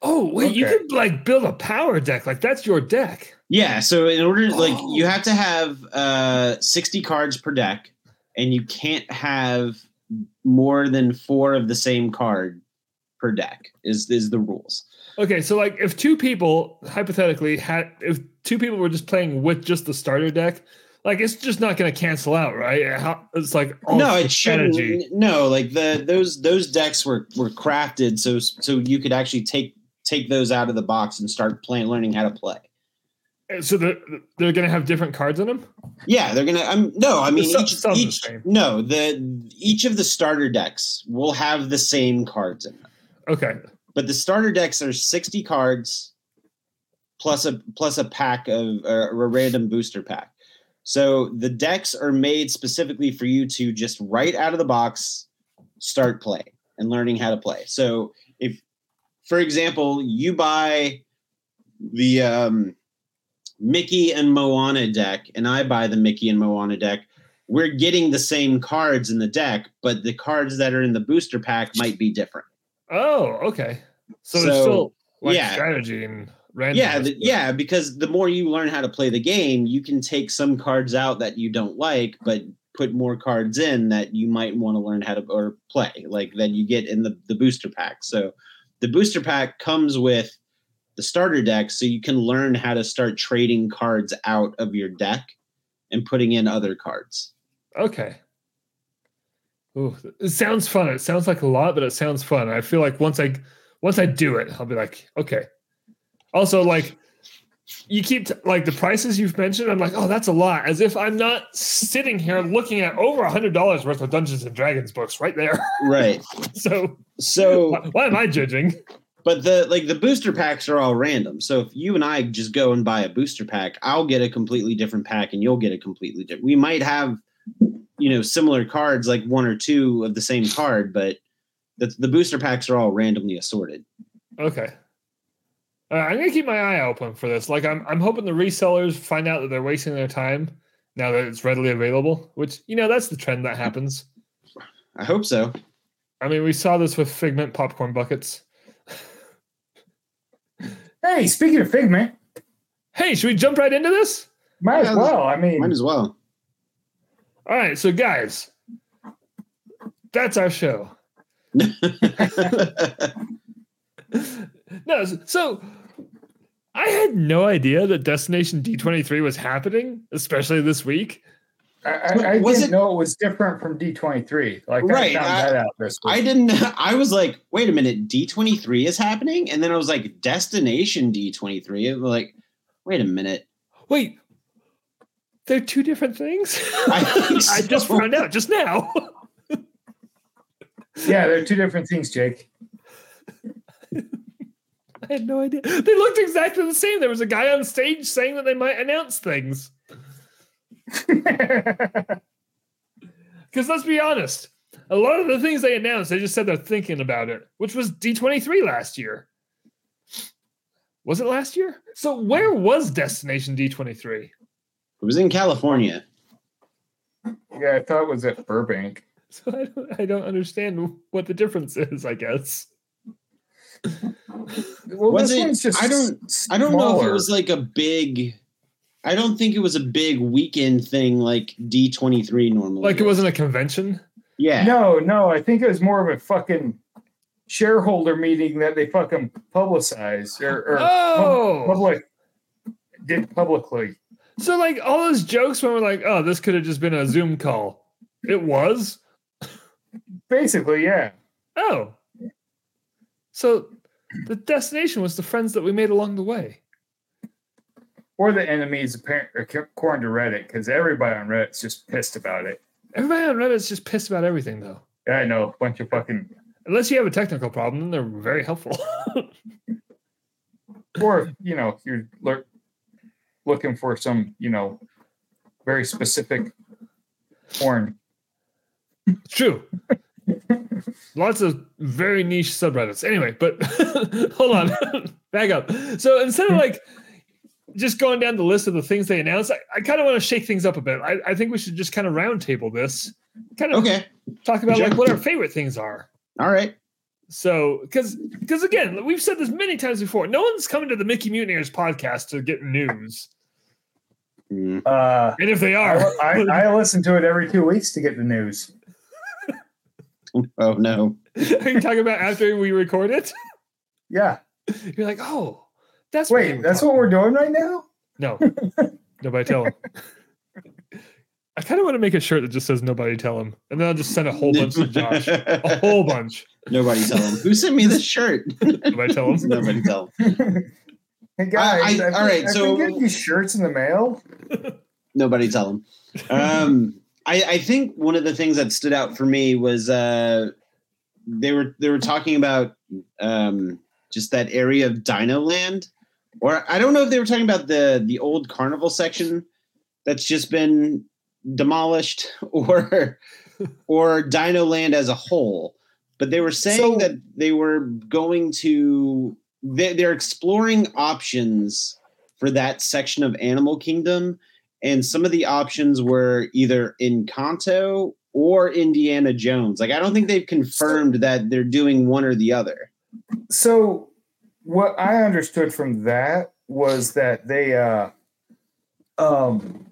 Oh wait, you Okay. could like build a power deck. Like that's your deck. Yeah, so in order like Oh. you have to have uh 60 cards per deck and you can't have more than 4 of the same card per deck is is the rules. Okay, so like if two people hypothetically had if two people were just playing with just the starter deck, like it's just not going to cancel out, right? How, it's like all no, it shouldn't no, like the those those decks were were crafted so so you could actually take take those out of the box and start playing learning how to play. So they're, they're going to have different cards in them. Yeah, they're gonna. Um, no, I mean So- each, the no the each of the starter decks will have the same cards in them. Okay, but the starter decks are 60 cards plus a plus a pack of uh, a random booster pack so the decks are made specifically for you to just right out of the box start playing and learning how to play so if for example you buy the um, mickey and moana deck and i buy the mickey and moana deck we're getting the same cards in the deck but the cards that are in the booster pack might be different Oh, okay. So, So, it's still like yeah. strategy and random. yeah the, yeah because the more you learn how to play the game you can take some cards out that you don't like but put more cards in that you might want to learn how to or play like that you get in the, the booster pack so the booster pack comes with the starter deck so you can learn how to start trading cards out of your deck and putting in other cards. Okay. Ooh, it sounds fun. It sounds like a lot, but it sounds fun. I feel like once I once I do it, I'll be like, okay. Also, like you keep t- like the prices you've mentioned. I'm like, oh, that's a lot. As if I'm not sitting here looking at over a hundred dollars worth of Dungeons and Dragons books right there. Right. so So why, why am I judging? But the like the booster packs are all random. So if you and I just go and buy a booster pack, I'll get a completely different pack and you'll get a completely different. We might have you know similar cards like one or two of the same card, but the, the booster packs are all randomly assorted. Okay. Uh, I'm gonna keep my eye open for this. Like, I'm I'm hoping the resellers find out that they're wasting their time now that it's readily available. Which you know that's the trend that happens. I hope so. I mean, we saw this with Figment popcorn buckets. Hey, speaking of Figment, Hey, should we jump right into this? might Yeah, as well. I mean, Might as well. All right, so guys, that's our show. No, so I had no idea that Destination D23 was happening, especially this week. I, I, I Was didn't it- know it was different from D23. Like, Right, I found I- that out this week. I didn't I was like, wait a minute, D23 is happening? And then I was like, Destination D23. I'm like, wait a minute. Wait, they're two different things. I think I just found out just now. yeah, they're two different things, Jake. I had no idea. They looked exactly the same. There was a guy on stage saying that they might announce things. Because let's be honest, a lot of the things they announced, they just said they're thinking about it, which was D23 last year. Was it last year? So where was Destination D23? It was in California. yeah, I thought it was at Burbank. So I don't, I don't understand what the difference is, I guess. Well, Was it- just I don't- I don't know if it was like a big. I don't think it was a big weekend thing like D twenty three normally. Like it wasn't a convention. Yeah. No, no, I think it was more of a fucking shareholder meeting that they fucking publicized or, or pub- Oh, public did publicly. so like all those jokes when we're like, oh, this could have just been a Zoom call. It was. Basically, yeah. Oh. So the destination was the friends that we made along the way. Or the enemies, according uh, to Reddit, because everybody on Reddit's just pissed about it. Everybody on Reddit's just pissed about everything, though. Yeah, I know, a bunch of fucking. Unless you have a technical problem, then they're very helpful. Or you know, you're look, looking for some, you know, very specific porn. true. Lots of very niche subreddits. Anyway, but hold on, back up. So instead of like just going down the list of the things they announced, I, I kind of want to shake things up a bit. I, I think we should just kind of roundtable this, kind of Okay. talk about Sure. like what our favorite things are. All right. So, because because again, we've said this many times before. No one's coming to the Mickey Mutineers podcast to get news, Mm. Uh, and if they I, are, I, I listen to it every two weeks to get the news. Oh no. are you talking about after we record it? Yeah. You're like, oh, that's Wait, were that's what we're doing right now? No. Nobody tell him. I kind of want to make a shirt that just says nobody tell him. And then I'll just send a whole bunch to Josh. A whole bunch. Nobody tell him. Who sent me this shirt? Nobody tell him. Nobody tell him. Hey guys, I- I, have all right, I've so- been getting these shirts in the mail. Nobody tell him. Um, I, I think one of the things that stood out for me was uh, they were they were talking about um, just that area of Dino Land, or I don't know if they were talking about the the old carnival section that's just been demolished, or or Dino Land as a whole. But they were saying So- that they were going to they, they're exploring options for that section of Animal Kingdom and some of the options were either Encanto or Indiana Jones. Like I don't think they've confirmed that they're doing one or the other. So what I understood from that was that they uh um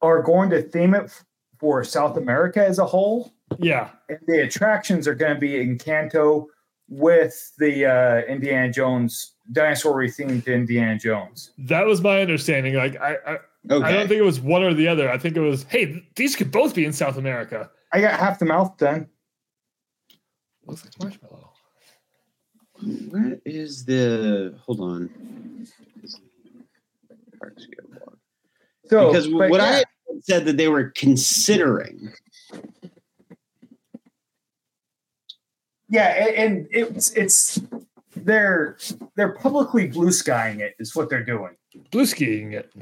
are going to theme it for South America as a whole. Yeah. And the attractions are going to be Encanto with the uh, Indiana Jones dinosaur themed Indiana Jones. That was my understanding. Like I, I, Okay. I don't think it was one or the other. I think it was, hey, these could both be in South America. I got half the mouth done. Looks like marshmallow. Where is the? Hold on. So because what yeah, I said that they were considering. yeah, and, and it's it's they're they're publicly blue skying it is what they're doing. Blue skiing it.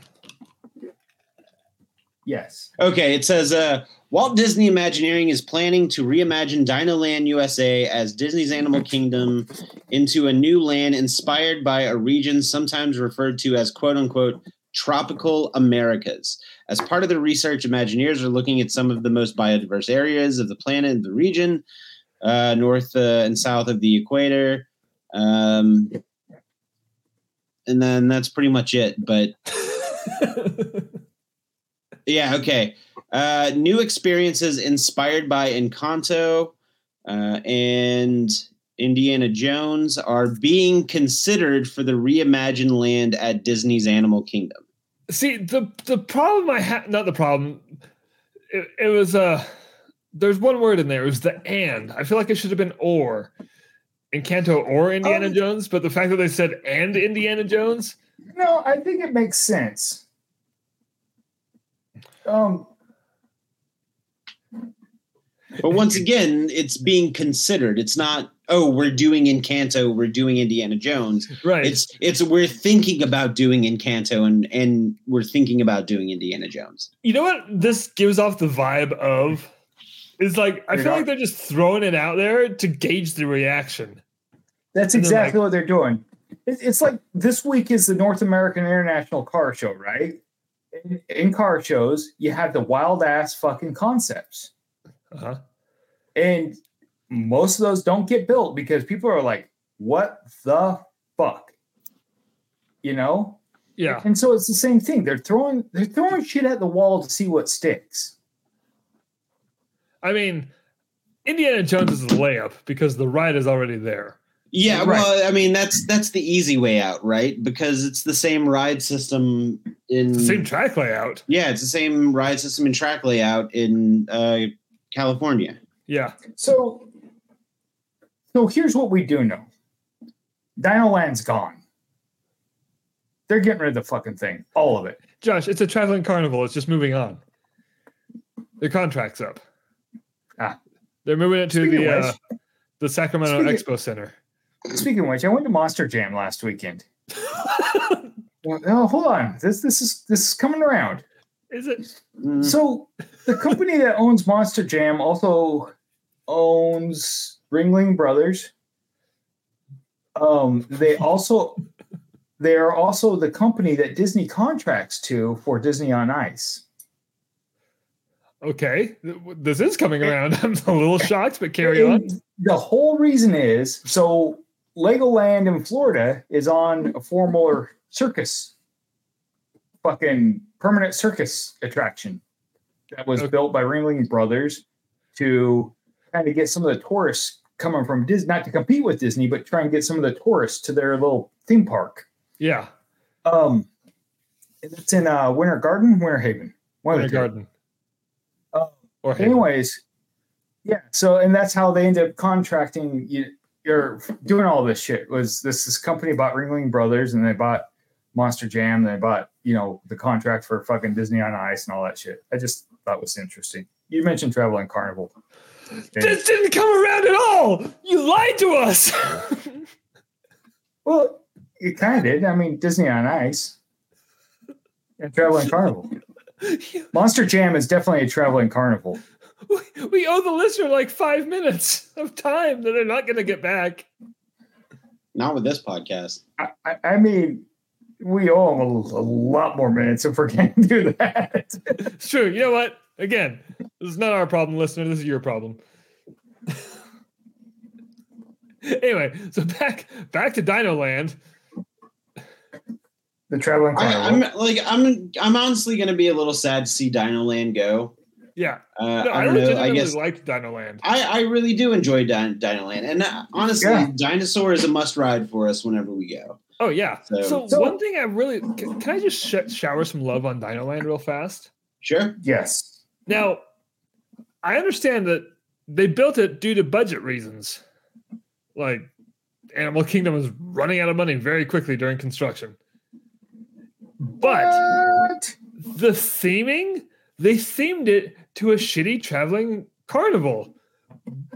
Yes. Okay, it says uh, Walt Disney Imagineering is planning to reimagine Dinoland USA as Disney's Animal Kingdom into a new land inspired by a region sometimes referred to as "quote unquote" tropical Americas. As part of the research, Imagineers are looking at some of the most biodiverse areas of the planet and the region, uh, north uh, and south of the equator. Um, and then that's pretty much it. But yeah, okay. Uh, new experiences inspired by Encanto uh, and Indiana Jones are being considered for the reimagined land at Disney's Animal Kingdom. See, the the problem I had, not the problem, it, it was uh there's one word in there. It was the and. I feel like it should have been or. Encanto or Indiana Oh. Jones, but the fact that they said and Indiana Jones, No, I think it makes sense. Um, But once again, it's being considered. It's not, oh, we're doing Encanto, we're doing Indiana Jones. right? It's it's we're thinking about doing Encanto and and we're thinking about doing Indiana Jones. you know what this gives off the vibe of is like I You're feel not- like they're just throwing it out there to gauge the reaction. that's And then, exactly what they're doing. It's like this week is the North American International Car Show, right? In, in car shows, you have the wild ass fucking concepts. Uh-huh. And most of those don't get built because people are like, what the fuck? You know? Yeah. And so it's the same thing. They're throwing they're throwing shit at the wall to see what sticks. I mean, Indiana Jones is a layup because the ride is already there. Yeah, Right. well, I mean that's that's the easy way out, right? Because it's the same ride system in It's the same track layout. Yeah, it's the same ride system and track layout in uh, California. Yeah. So so here's what we do know. Dino Land's gone. They're getting rid of the fucking thing. All of it. Josh, it's a traveling carnival. It's just moving on. Their contract's up. Ah. They're moving it to Speaking the uh, the Sacramento Speaking- Expo Center. Speaking of which, I went to Monster Jam last weekend. Well, no, hold on. This this is this is coming around. Is it? Mm, So the company that owns Monster Jam also owns Ringling Brothers. Um, they also they are also the company that Disney contracts to for Disney on Ice. Okay. This is coming around. I'm a little shocked, but carry on. The whole reason is so Legoland in Florida is on a former circus, fucking permanent circus attraction that was Okay. built by Ringling Brothers to kind of get some of the tourists coming from Disney, not to compete with Disney, but try and get some of the tourists to their little theme park. Yeah. Um, it's in uh, Winter Garden, Winter Haven. Winter. Garden. Uh, or Haven. anyways yeah so and that's how they end up contracting you you're doing all this shit was this this company bought ringling brothers and they bought monster jam and they bought you know the contract for fucking disney on ice and all that shit. I just thought was interesting. You mentioned traveling carnival. And- This didn't come around at all. You lied to us. well it kind of did. I mean disney on ice and traveling carnival. Monster jam is definitely a traveling carnival we, we owe the listener like five minutes of time that they're not going to get back. not with this podcast. I, I, I mean, we owe them a, a lot more minutes if we're going to do that. It's true. You know what? Again, this is not our problem, listener. This is your problem. anyway, so back back to Dino Land. the traveling I, I'm like I'm I'm honestly going to be a little sad to see Dino Land go. Yeah. Uh, No, I I, don't know. I guess liked Dino Land. I, I really do enjoy Din- Dino Land, and uh, honestly, Yeah. Dinosaur is a must ride for us whenever we go. Oh yeah. So- So, So- one thing I really can, can I just sh- shower some love on Dino Land real fast? Sure. Yes. Now, I understand that they built it due to budget reasons. Like Animal Kingdom was running out of money very quickly during construction. But What? the theming, they themed it to a shitty traveling carnival.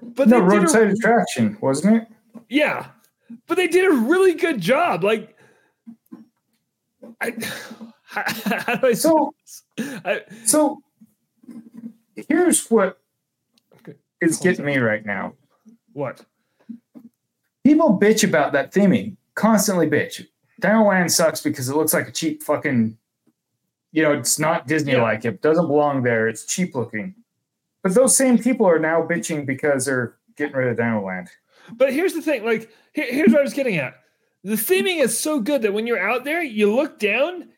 But no they did a- roadside attraction, wasn't it? yeah, but they did a really good job. Like, I, how, do I say So? I, so here's what Okay. is getting me right now. what? People bitch about that theming, constantly bitch. Dino Land sucks because it looks like a cheap fucking, you know, it's not Disney like. It doesn't belong there. It's cheap looking. But those same people are now bitching because they're getting rid of Dino Land. But here's the thing. Like, here- here's what I was getting at. The theming is so good that when you're out there, you look down.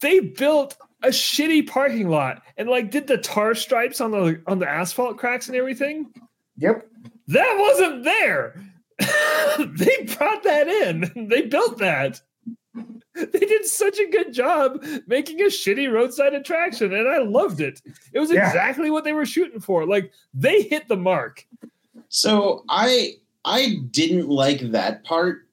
They built a shitty parking lot and like did the tar stripes on the on the asphalt cracks and everything. Yep. That wasn't there. they brought that in. They built that. They did such a good job making a shitty roadside attraction, and I loved it. It was Yeah. exactly what they were shooting for. Like they hit the mark. So I I didn't like that part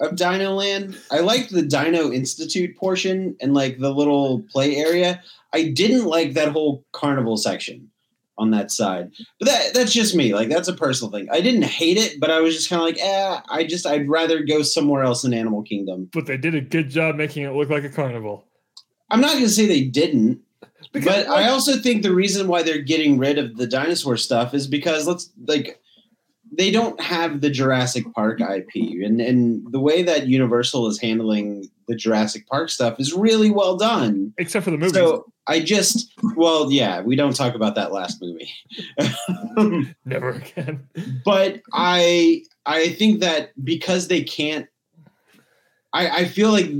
of Dino Land. I liked the Dino Institute portion and like the little play area. I didn't like that whole carnival section on that side. But that that's just me. Like that's a personal thing. I didn't hate it, but I was just kind of like, eh, I just I'd rather go somewhere else in Animal Kingdom. But they did a good job making it look like a carnival. I'm not gonna say they didn't, Because, but I also think the reason why they're getting rid of the dinosaur stuff is because let's like they don't have the Jurassic Park IP, and and the way that Universal is handling the Jurassic Park stuff is really well done. except for the movie. So I just well, yeah, we don't talk about that last movie, Never again. but I I think that because they can't, I I feel like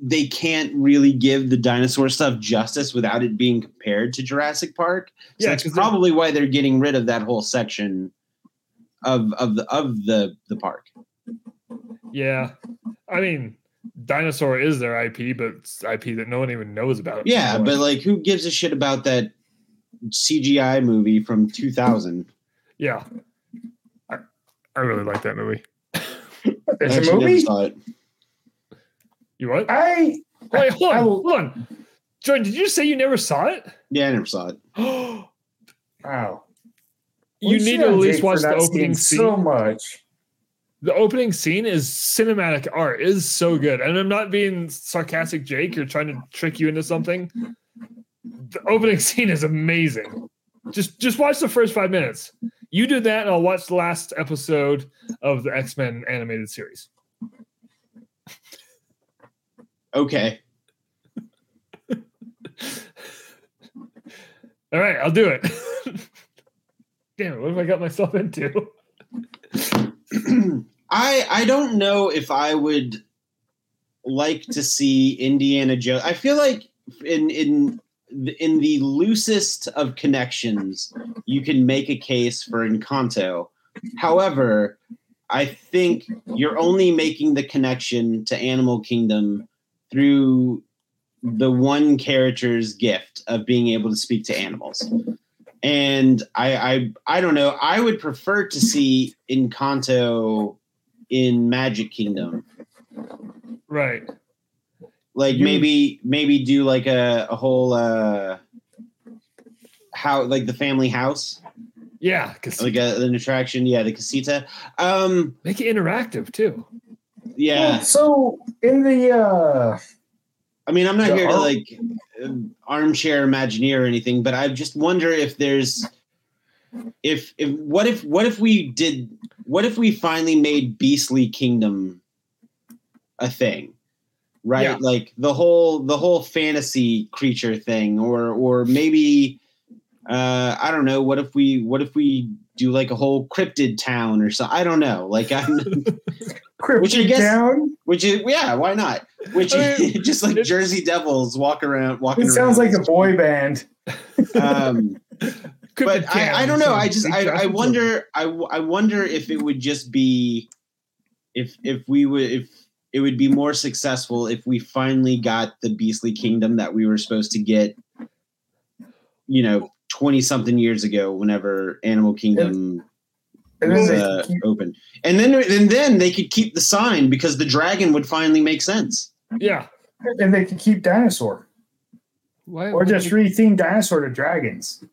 they can't really give the dinosaur stuff justice without it being compared to Jurassic Park. So Yeah, that's probably why they're getting rid of that whole section of of the of the the park. Yeah. I mean, dinosaur is their IP, but it's IP that no one even knows about. Yeah, anymore. but like, who gives a shit about that CGI movie from 2000? yeah. I, I really like that movie. There's I a actually never movie. saw it. You what? I Wait, hold I on. will- Hold on. Jordan, did you say you never saw it? Yeah, I never saw it. Wow. You wow. need to at least watch the opening scene. so much. The opening scene is cinematic art. It is so good. And I'm not being sarcastic, Jake. You're trying to trick you into something. The opening scene is amazing. Just just watch the first five minutes. You do that, and I'll watch the last episode of the X-Men animated series. Okay. All right, I'll do it. Damn it, what have I got myself into? I I don't know if I would like to see Indiana Jones. I feel like in in in the loosest of connections, you can make a case for Encanto. However, I think you're only making the connection to Animal Kingdom through the one character's gift of being able to speak to animals. And I, I I don't know. I would prefer to see Encanto in Magic Kingdom. Right. Like You- maybe maybe do like a, a whole uh how like the family house, Yeah, because like a, an attraction. Yeah, the casita. Um make it interactive too. yeah. Well, so in the uh I mean, I'm not The here to like um, armchair Imagineer or anything, but I just wonder if there's if if what if what if we did what if we finally made Beastly Kingdom a thing, right? Yeah. Like the whole the whole fantasy creature thing, or or maybe uh, I don't know. What if we what if we do like a whole cryptid town or so I don't know. Like I'm. Which I Cryptid guess- Town. Which is yeah, why not? Which I mean, just like Jersey Devils walk around walking. It sounds around. like a boy band. Um, but I, I don't know. I just I, I Jurassic wonder I, w- I wonder if it would just be if if we would if it would be more successful if we finally got the Beastly Kingdom that we were supposed to get. You know, twenty something years ago, whenever Animal Kingdom And then was they uh, keep- open, and then and then they could keep the sign because the dragon would finally make sense. Yeah. and they can keep dinosaur Why or just retheme dinosaur to dragons.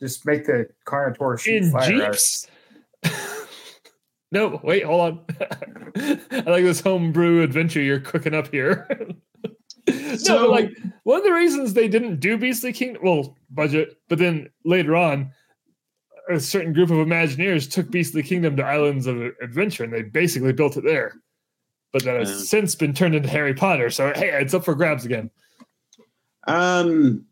Just make the Carnotaur shoot in fire. Jeeps? no, wait, hold on. I like this homebrew adventure you're cooking up here. no, So- like one of the reasons they didn't do Beastly Kingdom, well, budget, but then later on, a certain group of Imagineers took Beastly Kingdom to Islands of Adventure and they basically built it there. But that has Yeah. since been turned into Harry Potter. So hey, it's up for grabs again. Um,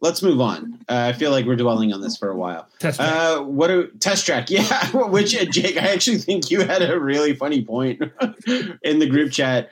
let's move on. Uh, I feel like we're dwelling on this for a while. Test track. Uh, what do test track? Yeah, which uh, Jake, I actually think you had a really funny point in the group chat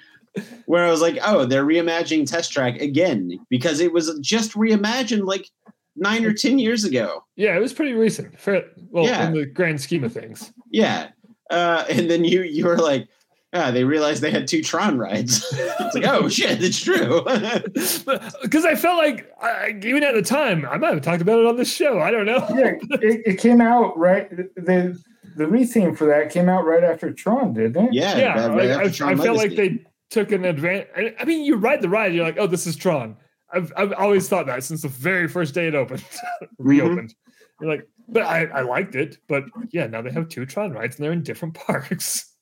where I was like, "Oh, they're reimagining test track again because it was just reimagined like nine or ten years ago." yeah, it was pretty recent. For, well, Yeah. in the grand scheme of things. Yeah, uh, and then you you were like, "Ah, they realized they had two Tron rides." it's like, "Oh shit, it's true." because I felt like I, even at the time I might have talked about it on this show. I don't know. Yeah, it, it came out right. The the retheme for that came out right after Tron, didn't it? yeah, yeah, right like, after I, Tron I felt like they took an advantage. I, I mean, you ride the ride, you're like, oh, this is Tron. I've I've always thought that since the very first day it opened, Mm-hmm. reopened. You're like, but I, I liked it. But yeah, now they have two Tron rides and they're in different parks.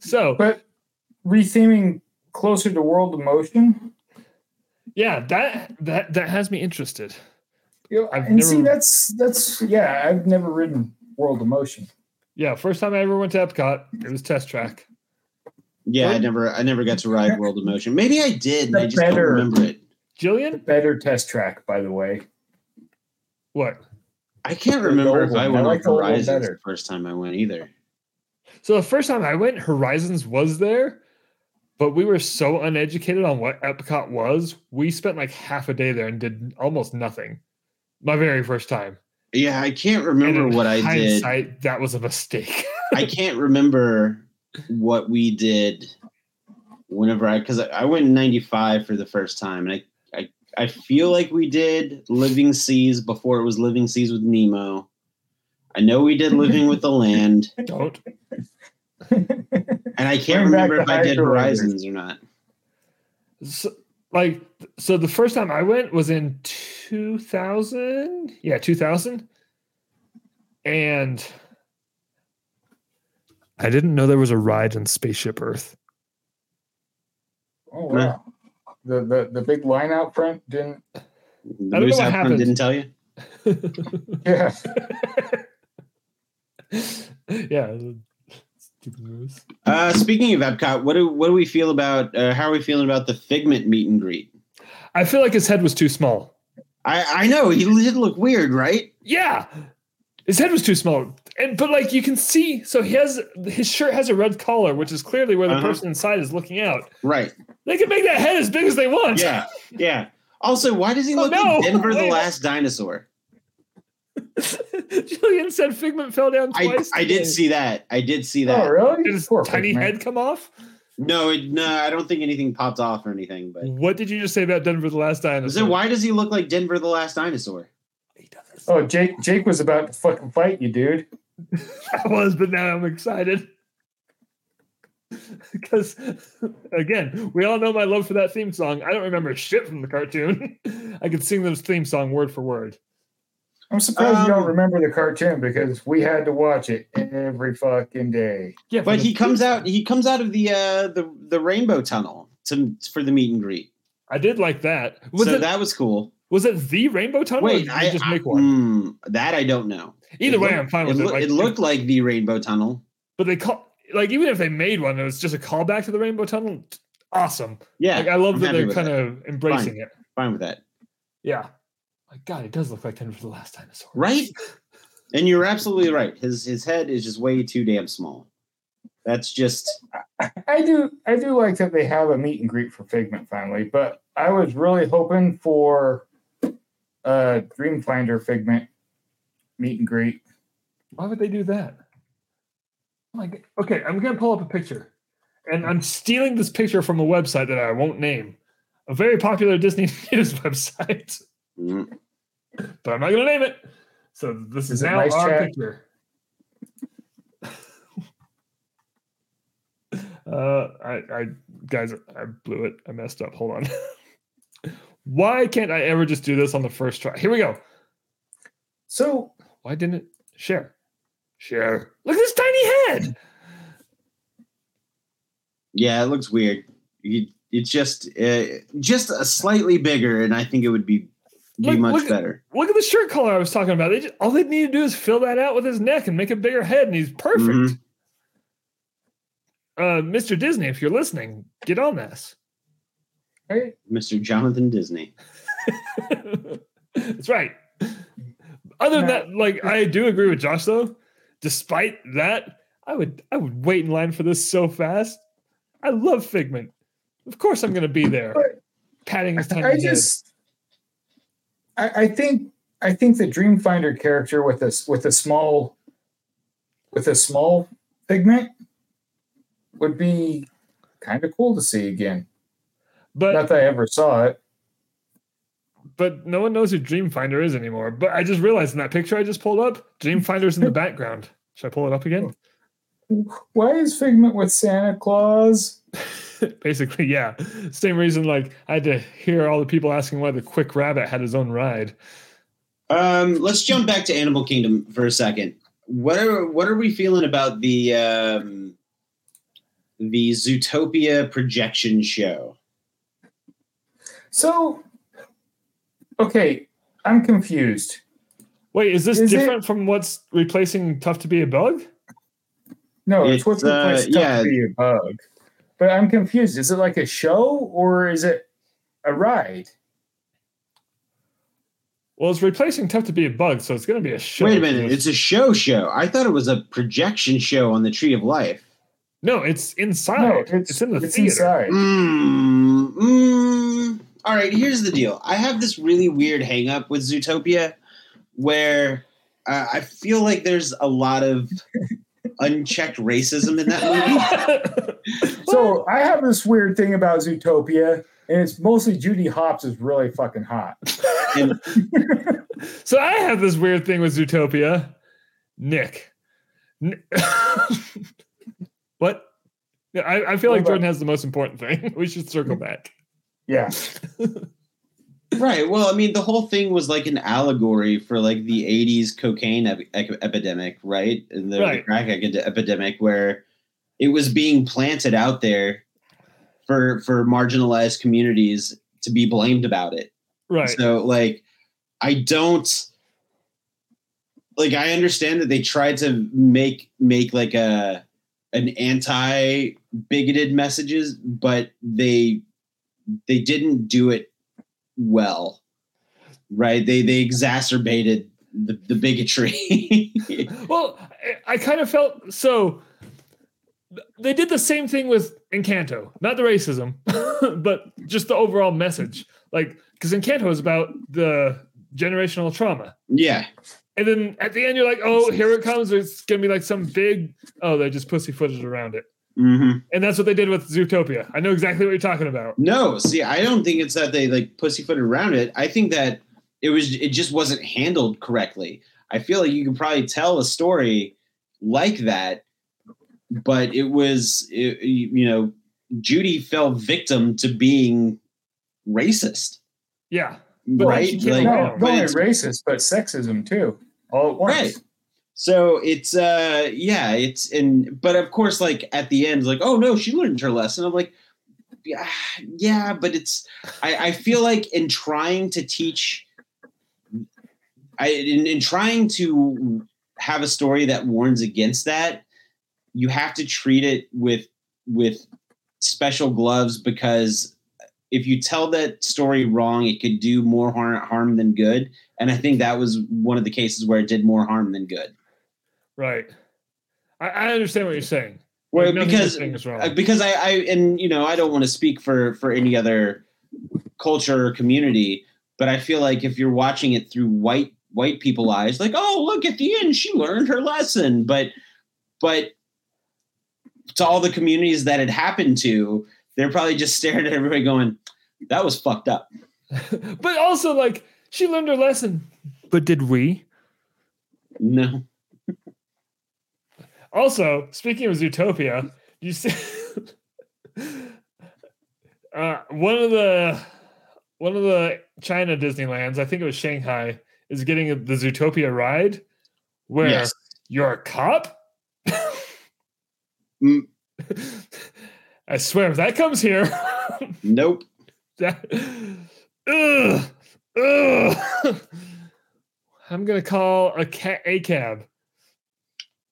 So But retheming closer to World of Motion. yeah, that that that has me interested. You know, I've and see, that's that's yeah. I've never ridden World of Motion. Yeah, first time I ever went to Epcot, it was test track. Yeah, I never, I never got to ride World of Motion. Maybe I did, and I The just don't remember it. Jillian, Better test track, by the way. what? I can't The remember old if I one. I went like the on old Horizons the first time I went either. So the first time I went, Horizons was there, but we were so uneducated on what Epcot was. We spent like half a day there and did almost nothing. My very first time. Yeah, I can't remember what I did. That was a mistake. I can't remember what we did whenever I because I I went in '95 for the first time, and I, I I feel like we did Living Seas before it was Living Seas with Nemo. I know we did Living with the Land, Don't. and I can't Bring remember if I did Horizons or not. So, like, so the first time I went was in 2000. Yeah, 2000. And I didn't know there was a ride in Spaceship Earth. Oh wow. The the the big line out front didn't. The I don't know what happened. didn't tell you. Yeah. yeah. Uh, speaking of Epcot, what do what do we feel about? Uh, how are we feeling about the Figment meet and greet? I feel like his head was too small. I I know he did look weird, right? Yeah. His head was too small. And but like you can see, so he has his shirt has a red collar, which is clearly where the Uh-huh. person inside is looking out. Right. They can make that head as big as they want. Yeah. Yeah. Also, why does he Oh, look no. like Denver the Last Dinosaur? Julian said Figment fell down I twice. I did today. see that. I did see oh, that. Oh really? Did his Poor tiny Figment. head come off? No, it, no, I don't think anything popped off or anything. But What did you just say about Denver the Last Dinosaur? is it why does he look like Denver the Last Dinosaur? He does. Oh, Jake Jake was about to fucking fight you, dude. I was, but now I'm excited. Because again, we all know my love for that theme song. I don't remember shit from the cartoon. I could sing this theme song word for word. I'm surprised you don't Um, remember the cartoon because we had to watch it every fucking day. Yeah, But he comes out. He comes out of the uh the the rainbow tunnel to for the meet and greet. I did like that. Was so it that was cool. was it the Rainbow Tunnel? or Wait, did I just I- make one. mm, that I don't know. Either It way, looked- I'm fine with it. loo- Like, it looked like the rainbow tunnel. but they call like even if they made one, it was just a callback to the Rainbow Tunnel. Awesome. Yeah, Like I love I'm that they're kind that. of embracing it. fine with that. Yeah. My God, it does look like Denver the Last Dinosaur. Right? And you're absolutely right. His his head is just way too damn small. That's just I do I do like that they have a meet and greet for Figment finally, but I was really hoping for a Dreamfinder Figment meet and greet. Why would they do that? Oh my Okay, I'm gonna pull up a picture. and I'm stealing this picture from a website that I won't name, a very popular Disney news website, Mm. But I'm not going to name it. So this is, Is now nice our chat? picture. Uh, I, I, guys, I blew it. I messed up. Hold on. Why can't I ever just do this on the first try? Here we go. So Why didn't it share? Share. Look at this tiny head. Yeah, it looks weird. You, it's just uh, just a slightly bigger, and I think it would be be Look- much look at- better. Look at the shirt color I was talking about. They just, all they need to do is fill that out with his neck and make a bigger head, and he's perfect. Mhm. Uh, Mr. Disney, if you're listening, get on this. right? Mr. Jonathan Disney. That's right. Other than that, like I do agree with Josh though. Despite that, I would I would wait in line for this so fast. I love Figment. Of course, I'm going to be there, patting his tiny I head. just, I, I think, I think the Dreamfinder character with this with a small, with a small figment, would be kind of cool to see again. but Not that I ever saw it. but no one knows who Dreamfinder is anymore. But I just realized in that picture I just pulled up, Dreamfinder's in the background. Should I pull it up again? Why is Figment with Santa Claus? Basically, yeah. Same reason like I had to hear all the people asking why the Quick Rabbit had his own ride. Um, let's jump back to Animal Kingdom for a second. What are what are we feeling about the um, the Zootopia projection show? So, okay, I'm confused. Wait, is this Is it- different from what's replacing Tough to Be a Bug? No, it's, It's, what's the uh, place yeah. to be a bug. But I'm confused. Is it like a show or is it a ride? Well, it's replacing Tough to Be a Bug, so it's going to be a show. Wait a minute, it's a show show. I thought it was a projection show on the Tree of Life. no, it's inside. No, it's, it's, in the it's theater. inside. Mm, mm. All right, here's the deal. I have this really weird hang up with Zootopia where uh, I feel like there's a lot of unchecked racism in that movie. So I have this weird thing about Zootopia, and it's mostly Judy Hopps is really fucking hot. And so I have this weird thing with Zootopia. Nick. N- what? Yeah, I, I feel like on. Jordan has the most important thing. We should circle back. Yeah. Right, well, I mean, the whole thing was like an allegory for like the '80s cocaine ep- ep- epidemic, right? And the, the crack epidemic, where it was being planted out there for for marginalized communities to be blamed about it. Right. So like I don't like I understand that they tried to make make like a an anti bigoted messages, but they they didn't do it well. Right? They they exacerbated the, the bigotry. Well, I, I kind of felt so. They did the same thing with Encanto, not the racism, but just the overall message. Like, because Encanto is about the generational trauma. yeah. And then at the end, you're like, oh, here it comes. It's going to be like some big, oh, they just pussyfooted around it. Hmm And that's what they did with Zootopia. I know exactly what you're talking about. No, see, I don't think it's that they like pussyfooted around it. I think that it was it just wasn't handled correctly. I feel like you could probably tell a story like that, but it was it, you know Judy fell victim to being racist, Yeah. But right? she Like, around. no, not only it's- racist, but sexism too. All at once. Right. So it's uh yeah, it's and but of course like at the end like oh no, she learned her lesson. I'm like yeah, yeah, but it's I I feel like in trying to teach I in, in trying to have a story that warns against that, you have to treat it with with special gloves because if you tell that story wrong, it could do more harm, harm than good. And I think that was one of the cases where it did more harm than good. Right. I, I understand what you're saying. Well, Like, because uh, because I, I and you know I don't want to speak for for any other culture or community, but I feel like if you're watching it through white white people eyes, like oh look at the end she learned her lesson, but but to all the communities that it happened to, they're probably just staring at everybody going, "That was fucked up." but also, like, she learned her lesson. But did we? No. Also, speaking of Zootopia, you see uh, one of the one of the China Disneylands, I think it was Shanghai, is getting the Zootopia ride where Yes. you're a cop. Mm, I swear, if that comes here, nope. that, ugh, ugh. I'm gonna call a cat a cab.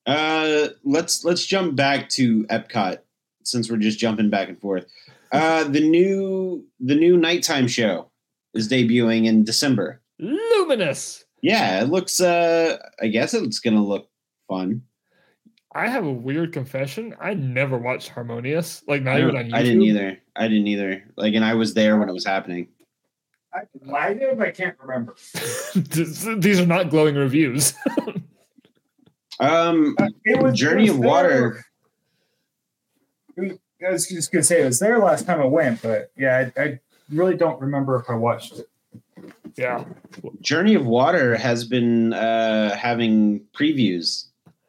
Uh, let's let's jump back to Epcot since we're just jumping back and forth. Uh, the new the new nighttime show is debuting in December. Luminous. Yeah, it looks. Uh, I guess it's gonna look fun. I have a weird confession. I never watched Harmonious, like not I, even on YouTube. I didn't either. I didn't either. Like, and I was there when it was happening. I might have. I can't remember. These are not glowing reviews. Um, Uh, It was Journey it was of Water. there- it was- I was just gonna say it was there last time I went, but yeah, I, I really don't remember if I watched it. yeah. Journey of Water has been uh, having previews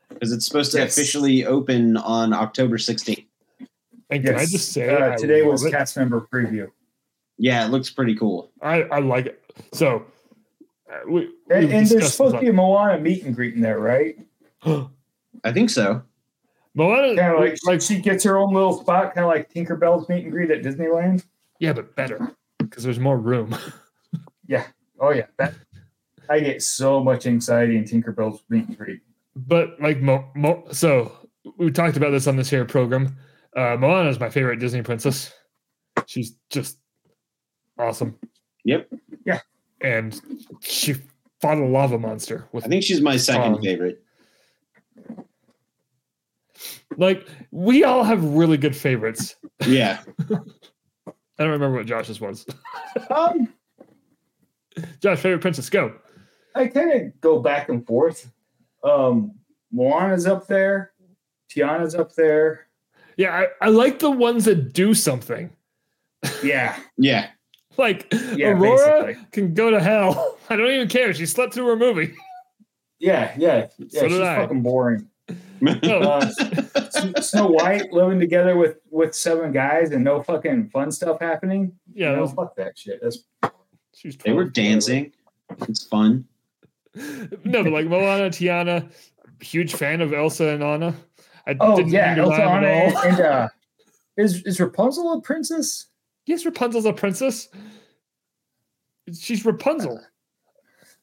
because it's supposed to Yes. officially open on October 16th. And can I just say uh, I today was it. cast member preview, Yeah, it looks pretty cool. I, I like it. So uh, we, and, and there's supposed to be a Moana meet and greet in there, right? On- I think so. Moana, Kind of like like she gets her own little spot, kind of like Tinkerbell's meet and greet at Disneyland. yeah, but better because there's more room. Yeah. Oh yeah, that I get so much anxiety in Tinkerbell's meet and greet. but like Mo, Mo, so we talked about this on this here program. Uh, Moana is my favorite Disney princess. She's just awesome. Yep. Yeah. and she fought a lava monster with I think she's my second Um, favorite. Like we all have really good favorites. Yeah. I don't remember what Josh's was. Um, Josh, favorite princess, go. I kind of go back and forth. Um, Moana's up there, Tiana's up there. Yeah, I, I like the ones that do something. Yeah, Yeah. Like Yeah, Aurora basically. can go to hell. I don't even care. She slept through her movie. yeah, yeah, yeah. So did she's I. fucking boring. No. Uh, Snow White living together with with seven guys and no fucking fun stuff happening. Yeah, you know, was- fuck that shit. That's she's they were dancing. It's fun. No, but like Moana, Tiana, huge fan of Elsa and Anna. I oh didn't yeah, Elsa them Anna all. and, and uh, is is Rapunzel a princess? Yes, Rapunzel's a princess. She's Rapunzel.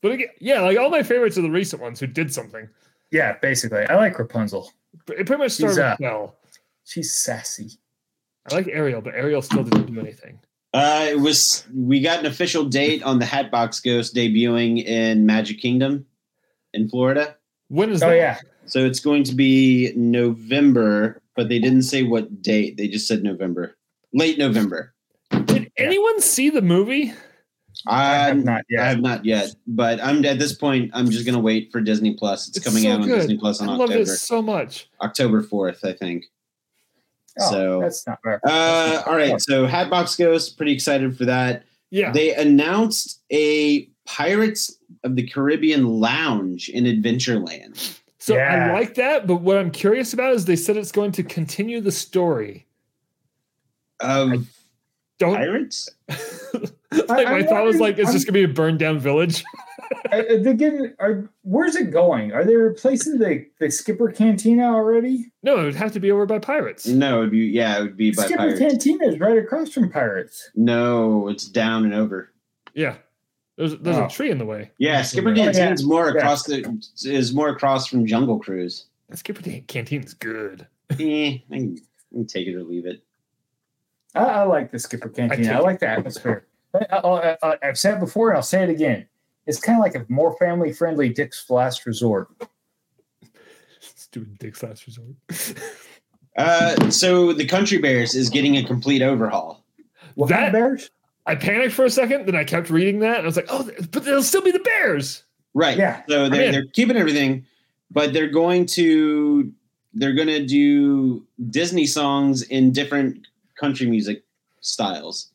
But again, yeah, like all my favorites are the recent ones who did something. Yeah, basically. I like Rapunzel. It pretty much started She's, uh, with Belle. She's sassy. I like Ariel, but Ariel still didn't do anything. Uh, it was. We got an official date on the Hatbox Ghost debuting in Magic Kingdom in Florida. When is Oh that? yeah, So it's going to be November, but they didn't say what date. They just said November, late November. Did anyone see the movie? I I, have not I yet. have not yet, but I'm at this point. I'm just gonna wait for Disney Plus. It's, coming so out on good. Disney Plus on I love October it so much. October fourth, I think. Oh, so- that's not bad. Uh, all right, so Hatbox Ghost, pretty excited for that. Yeah. They announced a Pirates of the Caribbean lounge in Adventureland. so Yeah. I like that, but what I'm curious about is they said it's going to continue the story. Of Don't pirates? like my I'm thought was like, it's I'm- just gonna be a burned down village. Are, are they getting? Are where's it going? Are they replacing the the Skipper Cantina already? No, it would have to be over by pirates. No, it would be yeah, it would be by Skipper pirates. Cantina is right across from Pirates. No, it's down and over. Yeah. There's there's Oh. a tree in the way. Yeah, Skipper Oh, yeah. Cantina's more Yeah. across the is more across from Jungle Cruise. Skipper Dan- Canteen's good. Eh, I can, I can take it or leave it. I, I like the Skipper Cantina. take I, like the atmosphere. I, I, I, I've said it before, and I'll say it again. It's kind of like a more family friendly Dick's Last Resort. Stupid Dick's Last Resort. Uh, so the Country Bears is getting a complete overhaul. What kind of bears? I panicked for a second, then I kept reading that, and I was like, oh, but they'll still be the Bears. Right. Yeah. So they're in. they're keeping everything, but they're going to they're gonna do Disney songs in different country music styles.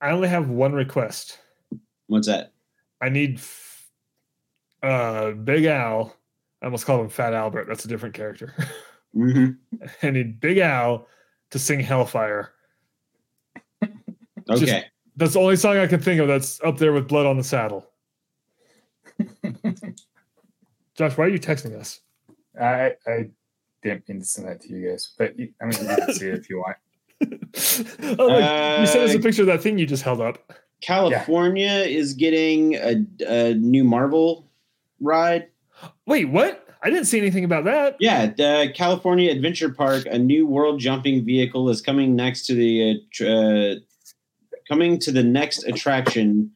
I only have one request. What's that? I need f- uh Big Al. I almost called him Fat Albert. That's a different character. Mm-hmm. I need Big Al to sing Hellfire. Just- Okay. That's the only song I can think of that's up there with Blood on the Saddle. Josh, why are you texting us? I I didn't mean to send that to you guys, but I mean you can see it if you want. Oh, look, you sent us a Uh, picture of that thing you just held up. California is getting a, a new Marvel ride. Wait, what? I didn't see anything about that. Yeah, the California Adventure Park, a new world jumping vehicle is coming next to the uh, uh, coming to the next attraction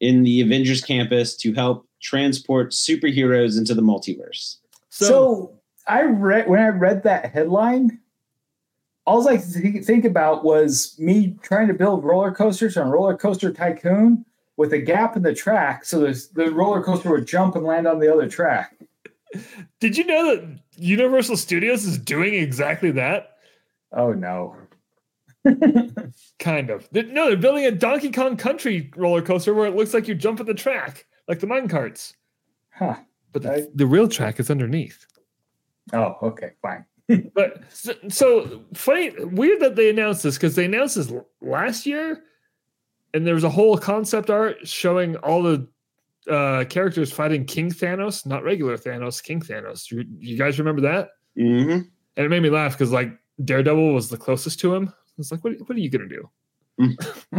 in the Avengers campus to help transport superheroes into the multiverse. So, So, I read when I read that headline, all I could thi- think about was me trying to build roller coasters on Roller Coaster Tycoon with a gap in the track, so the the roller coaster would jump and land on the other track. did you know that Universal Studios is doing exactly that? Oh no! Kind of. No, they're building a Donkey Kong Country roller coaster where it looks like you jump at the track, like the mine carts. Huh? But the, I- the real track is underneath. Oh, okay, fine. But so, so funny, weird that they announced this because they announced this last year, and there was a whole concept art showing all the uh, characters fighting King Thanos, not regular Thanos, King Thanos. You, you guys remember that? Mm-hmm. And it made me laugh because like Daredevil was the closest to him. It's like, what, what are you gonna do?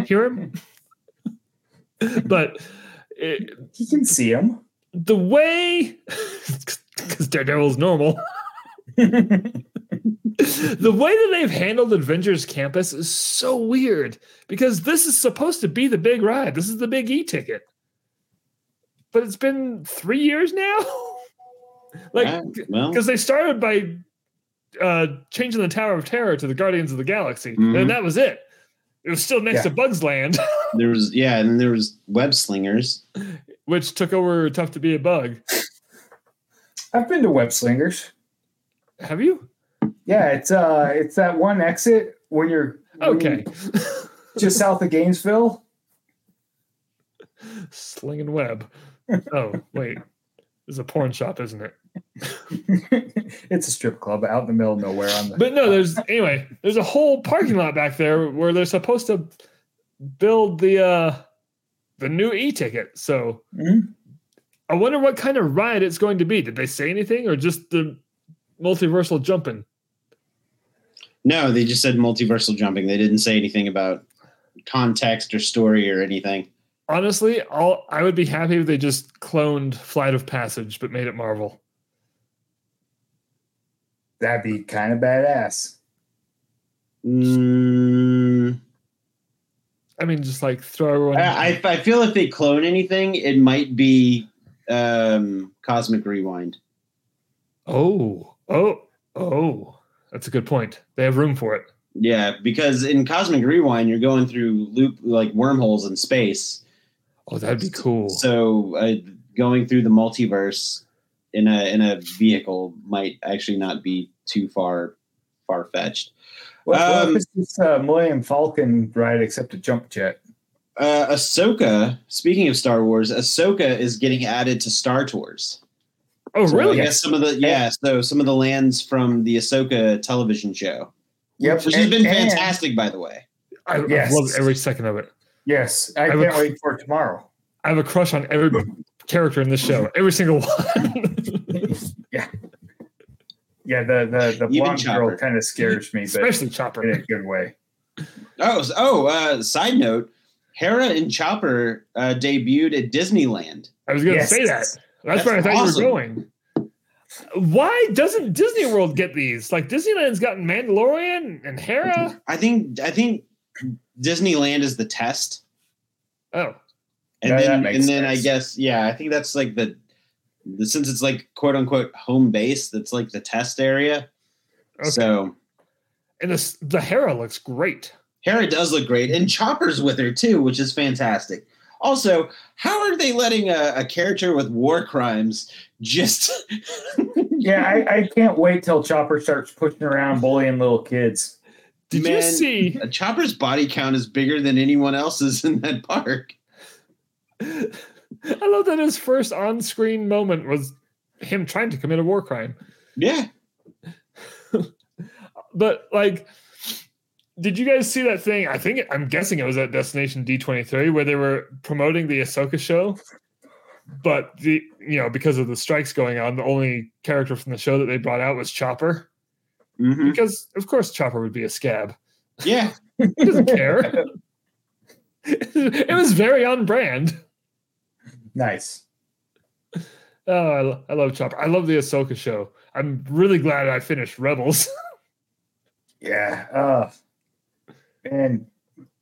Hear him? but it, You can see him. the way, because Daredevil's normal. The way that they've handled Avengers Campus is so weird because this is supposed to be the big ride. This is the big e ticket. But it's been three years now. like, Ah, well, because they started by uh, changing the Tower of Terror to the Guardians of the Galaxy, Mhm. and that was it. It was still next Yeah. to Bugs Land, there was yeah, and there was web slingers. which took over Tough to Be a Bug. I've been to Web Slingers. Have you? Yeah, it's uh, it's that one exit when you're when Okay. you're just south of Gainesville. Slinging web. Oh, wait. There's a porn shop, isn't it? it's a strip club out in the middle of nowhere on the. But no, there's anyway, there's a whole parking lot back there where they're supposed to build the uh the new e-ticket. So Mhm. I wonder what kind of ride it's going to be. Did they say anything or just the multiversal jumping? No, they just said multiversal jumping. They didn't say anything about context or story or anything. Honestly, all I would be happy if they just cloned Flight of Passage but made it Marvel. That'd be kind of badass. Mm, I mean, just like throw everyone. I, I I feel if they clone anything, it might be um, Cosmic Rewind. oh, oh, oh. That's a good point. They have room for it. Yeah, because in Cosmic Rewind, you're going through loop like wormholes in space. Oh, that'd be cool. So uh, going through the multiverse in a in a vehicle might actually not be too far far fetched. What, what Um, if it's this uh, Millennium Falcon ride except a jump jet? Uh, Ahsoka. Speaking of Star Wars, Ahsoka is getting added to Star Tours. Oh, So really? I guess some of the yeah, so some of the lands from the Ahsoka television show, Yep, which has and- been and- fantastic, by the way. I, I've Yes. loved every second of it. Yes, I, I can't would- wait for tomorrow. I have a crush on every character in this show. Every single one. Yeah, yeah. the the, the Even blonde Chopper. girl kind of scares me, but Especially Chopper in a good way. Oh, oh. Uh, side note: Hera and Chopper uh, debuted at Disneyland. I was going to Yes. say that. That's, That's where I thought awesome. you were going. Why doesn't Disney World get these? Like Disneyland's gotten Mandalorian and Hera. I think I think Disneyland is the test, Oh, and Yeah, that then makes and then I guess yeah, I think that's like the, the since it's like quote unquote home base. That's like the test area. okay. So and this the Hera looks great. Hera does look great, and Chopper's with her too, which is fantastic. Also, how are they letting a, a character with war crimes just? Yeah, I, I can't wait till Chopper starts pushing around bullying little kids. Did you see? a Chopper's body count is bigger than anyone else's in that park. I love that his first on-screen moment was him trying to commit a war crime. Yeah. But like, did you guys see that thing? I think I'm guessing it was at Destination D23 where they were promoting the Ahsoka show. But the you know because of the strikes going on, the only character from the show that they brought out was Chopper. Mhm. Because of course Chopper would be a scab. Yeah. He doesn't care. it was very on brand. Nice. Oh, I, lo- I love Chopper. I love the Ahsoka show. I'm really glad I finished Rebels. Yeah. Uh, and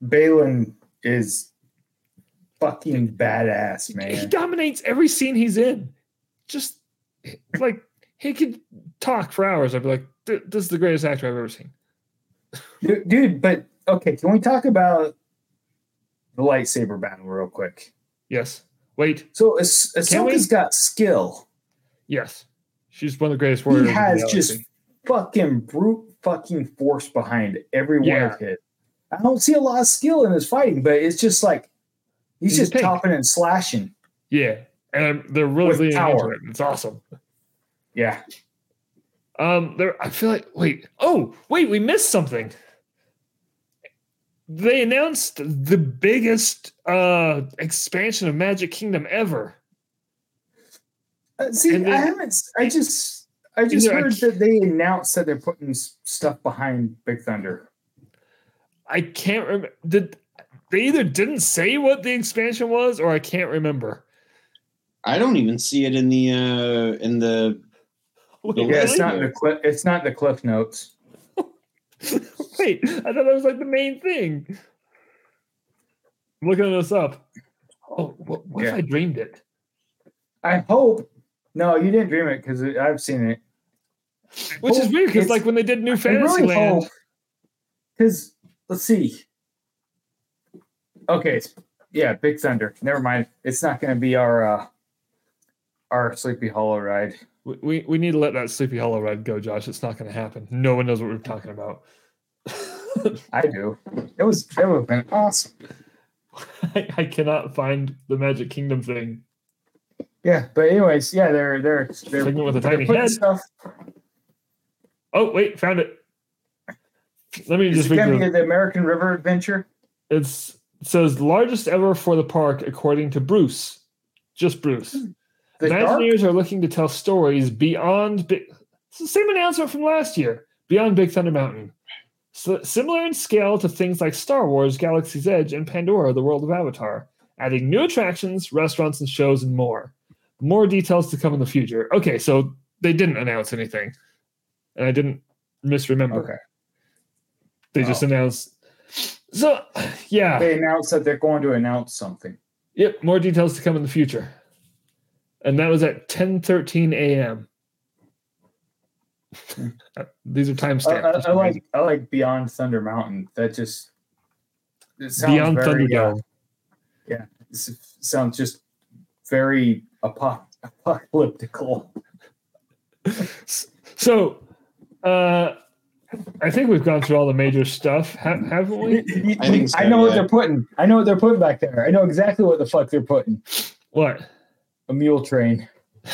Baylan is fucking badass, man. he dominates every scene he's in. Just like he could talk for hours. I'd be like, "This is the greatest actor I've ever seen." Dude, dude, but okay, can we talk about the lightsaber battle real quick? Yes. Wait. So Ahs- we? Ahsoka's got skill. Yes. She's one of the greatest He warriors. the has just fucking brute fucking force behind every one Yeah. of his. I don't see a lot of skill in his fighting, but it's just like he's, He's just pink. chopping and slashing. yeah, and they're really leaning into it. It's awesome. Yeah. Um, there. I feel like wait. Oh, wait. We missed something. They announced the biggest uh expansion of Magic Kingdom ever. Uh, see, then- I haven't. I just, I just heard that they announced that they're putting stuff behind Big Thunder. I can't remember. Did they either didn't say what the expansion was, or I can't remember. I don't even see it in the uh in the Wait, Yeah, Yeah, it's not in the cliff. It's not in the cliff notes. Wait, I thought that was like the main thing. I'm looking this up. Oh, what, what if I dreamed it? I hope. No, you didn't dream it because I've seen it. Which is weird because like when they did New I Fantasyland, really. Because let's see. Okay, yeah, Big Thunder. Never mind. It's not going to be our uh our Sleepy Hollow ride. we, we we need to let that Sleepy Hollow ride go, Josh. It's not going to happen. No one knows what we're talking about. I do. It was. It would have been awesome. I, I cannot find the Magic Kingdom thing. Yeah, but anyways, yeah, they're they're they're, with a tiny head. stuff. Oh wait, found it. Let me Is just it read the, be the American River Adventure? It's it says largest ever for the park according to Bruce. Just Bruce. Hmm. The dark? Are looking to tell stories beyond. Big, it's the same announcement from last year. Beyond Big Thunder Mountain. So, similar in scale to things like Star Wars, Galaxy's Edge, and Pandora: The World of Avatar, adding new attractions, restaurants, and shows, and more. More details to come in the future. Okay, so they didn't announce anything, and I didn't misremember. Okay. They just Oh. announced. So, yeah. They announced that they're going to announce something. Yep, more details to come in the future. And that was at 10:13 a.m. Uh, These are I, timestamps. I, just I like. I like Beyond Thunder Mountain. That just it sounds Beyond very, uh, Thunderdome. s- sounds just very apo- apocalyptical. So, uh, I think we've gone through all the major stuff, haven't we? I think so, I know what they're putting. I know what they're putting back there. I know exactly what the fuck they're putting. What? A mule train.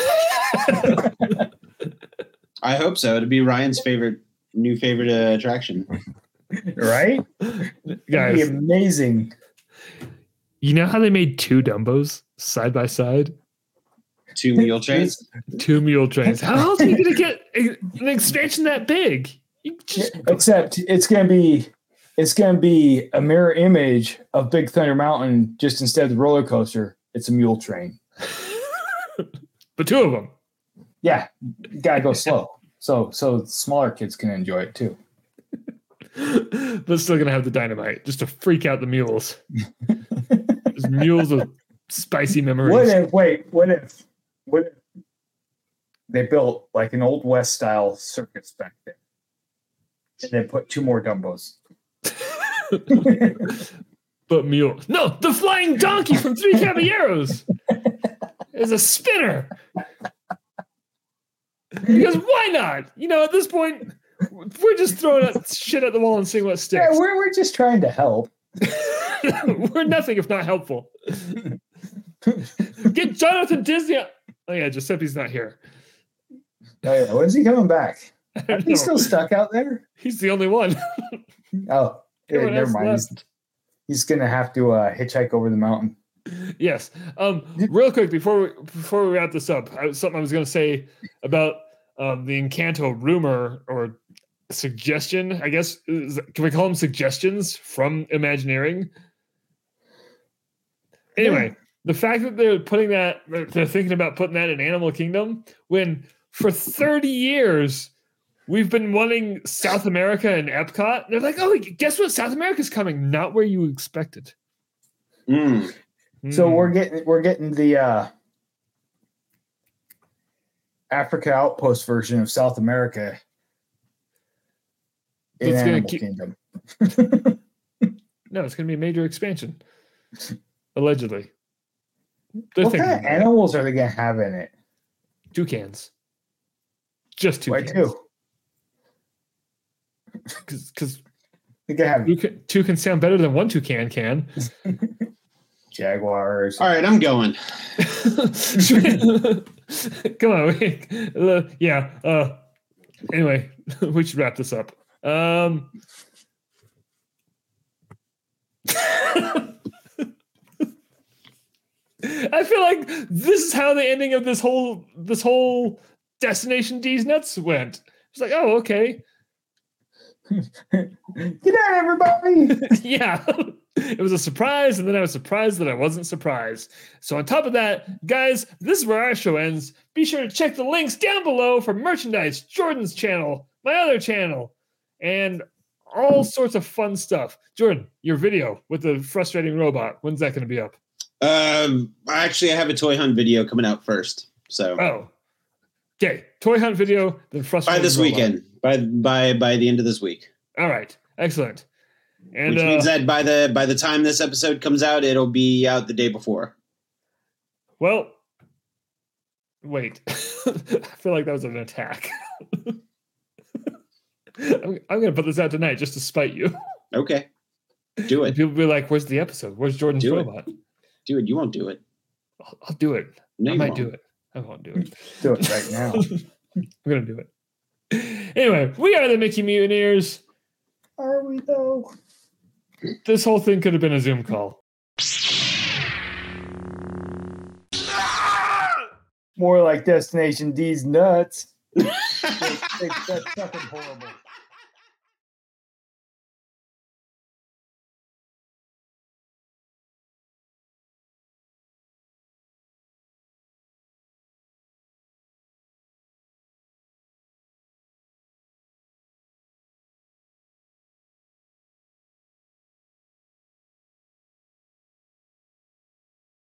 I hope so. It'd be Ryan's favorite new favorite uh, attraction. Right? It'd be amazing. you know how they made two Dumbos side by side? Two mule trains. Two mule trains. How else are you going to get an expansion that big? You just, Except it's gonna be it's gonna be a mirror image of Big Thunder Mountain, just instead of the roller coaster, it's a mule train. but two of them. Yeah, gotta go slow. So so smaller kids can enjoy it too. but still gonna have the dynamite just to freak out the mules. Mules with spicy memories. What if wait, what if what if they built like an old west style circus back there? And then put two more Dumbos. but mule. No, the flying donkey from Three Caballeros is a spinner. Because why not? You know, at this point, we're just throwing out shit at the wall and seeing what Yeah, sticks. we're, we're just trying to help. we're nothing if not helpful. Get Jonathan Disney. Oh yeah, Giuseppe's not here. Oh, yeah. When's he coming back? He's still stuck out there? He's the only one. Oh, yeah, never mind. He's, he's going to have to uh, hitchhike over the mountain. Yes. Um, real quick before we, before we wrap this up, I, something I was going to say about um, the Encanto rumor or suggestion. I guess is, can we call them suggestions from Imagineering? Anyway, the fact that they're putting that, they're they're thinking about putting that in Animal Kingdom when for thirty years. We've been wanting South America and Epcot. They're like, oh, guess what? South America's coming, not where you expected. Mm. So Hmm. we're getting we're getting the uh, Africa Outpost version of South America in That's gonna Animal keep- Kingdom. No, it's going to be a major expansion, allegedly. They're What kind of animals are they going to have in it? toucans. Just Why toucans. two? Because They two, can- two can sound better than one toucan can. Can. Jaguars. All right, I'm going. Come on. wait. Uh, yeah. Uh, anyway, we should wrap this up. Um, I feel like this is how the ending of this whole this whole Destination D's nuts went. It's like, oh, okay. Get out, everybody! yeah. it was a surprise, and then I was surprised that I wasn't surprised. So, on top of that, guys, this is where our show ends. Be sure to check the links down below for merchandise, Jordan's channel, my other channel, and all sorts of fun stuff. Jordan, your video with the frustrating robot, when's that going to be up? Um, actually, I have a toy hunt video coming out first, so Oh, okay. Toy hunt video, then by this robot. weekend, by by by the end of this week, All right. Excellent. And which uh, means that by the by the time this episode comes out, it'll be out the day before. Well, wait. I feel like that was an attack. I'm, I'm going to put this out tonight just to spite you. Okay, do And it, people be like, "Where's the episode? Where's Jordan's Do it. robot?" do it. You won't do it. I'll, I'll do it. No, I might won't. do it. I won't do it. Do it right now. I'm going to do it. Anyway, we are the Mickey Mutineers. Are we though? This whole thing could have been a Zoom call. More like Destination D's nuts. That's fucking horrible.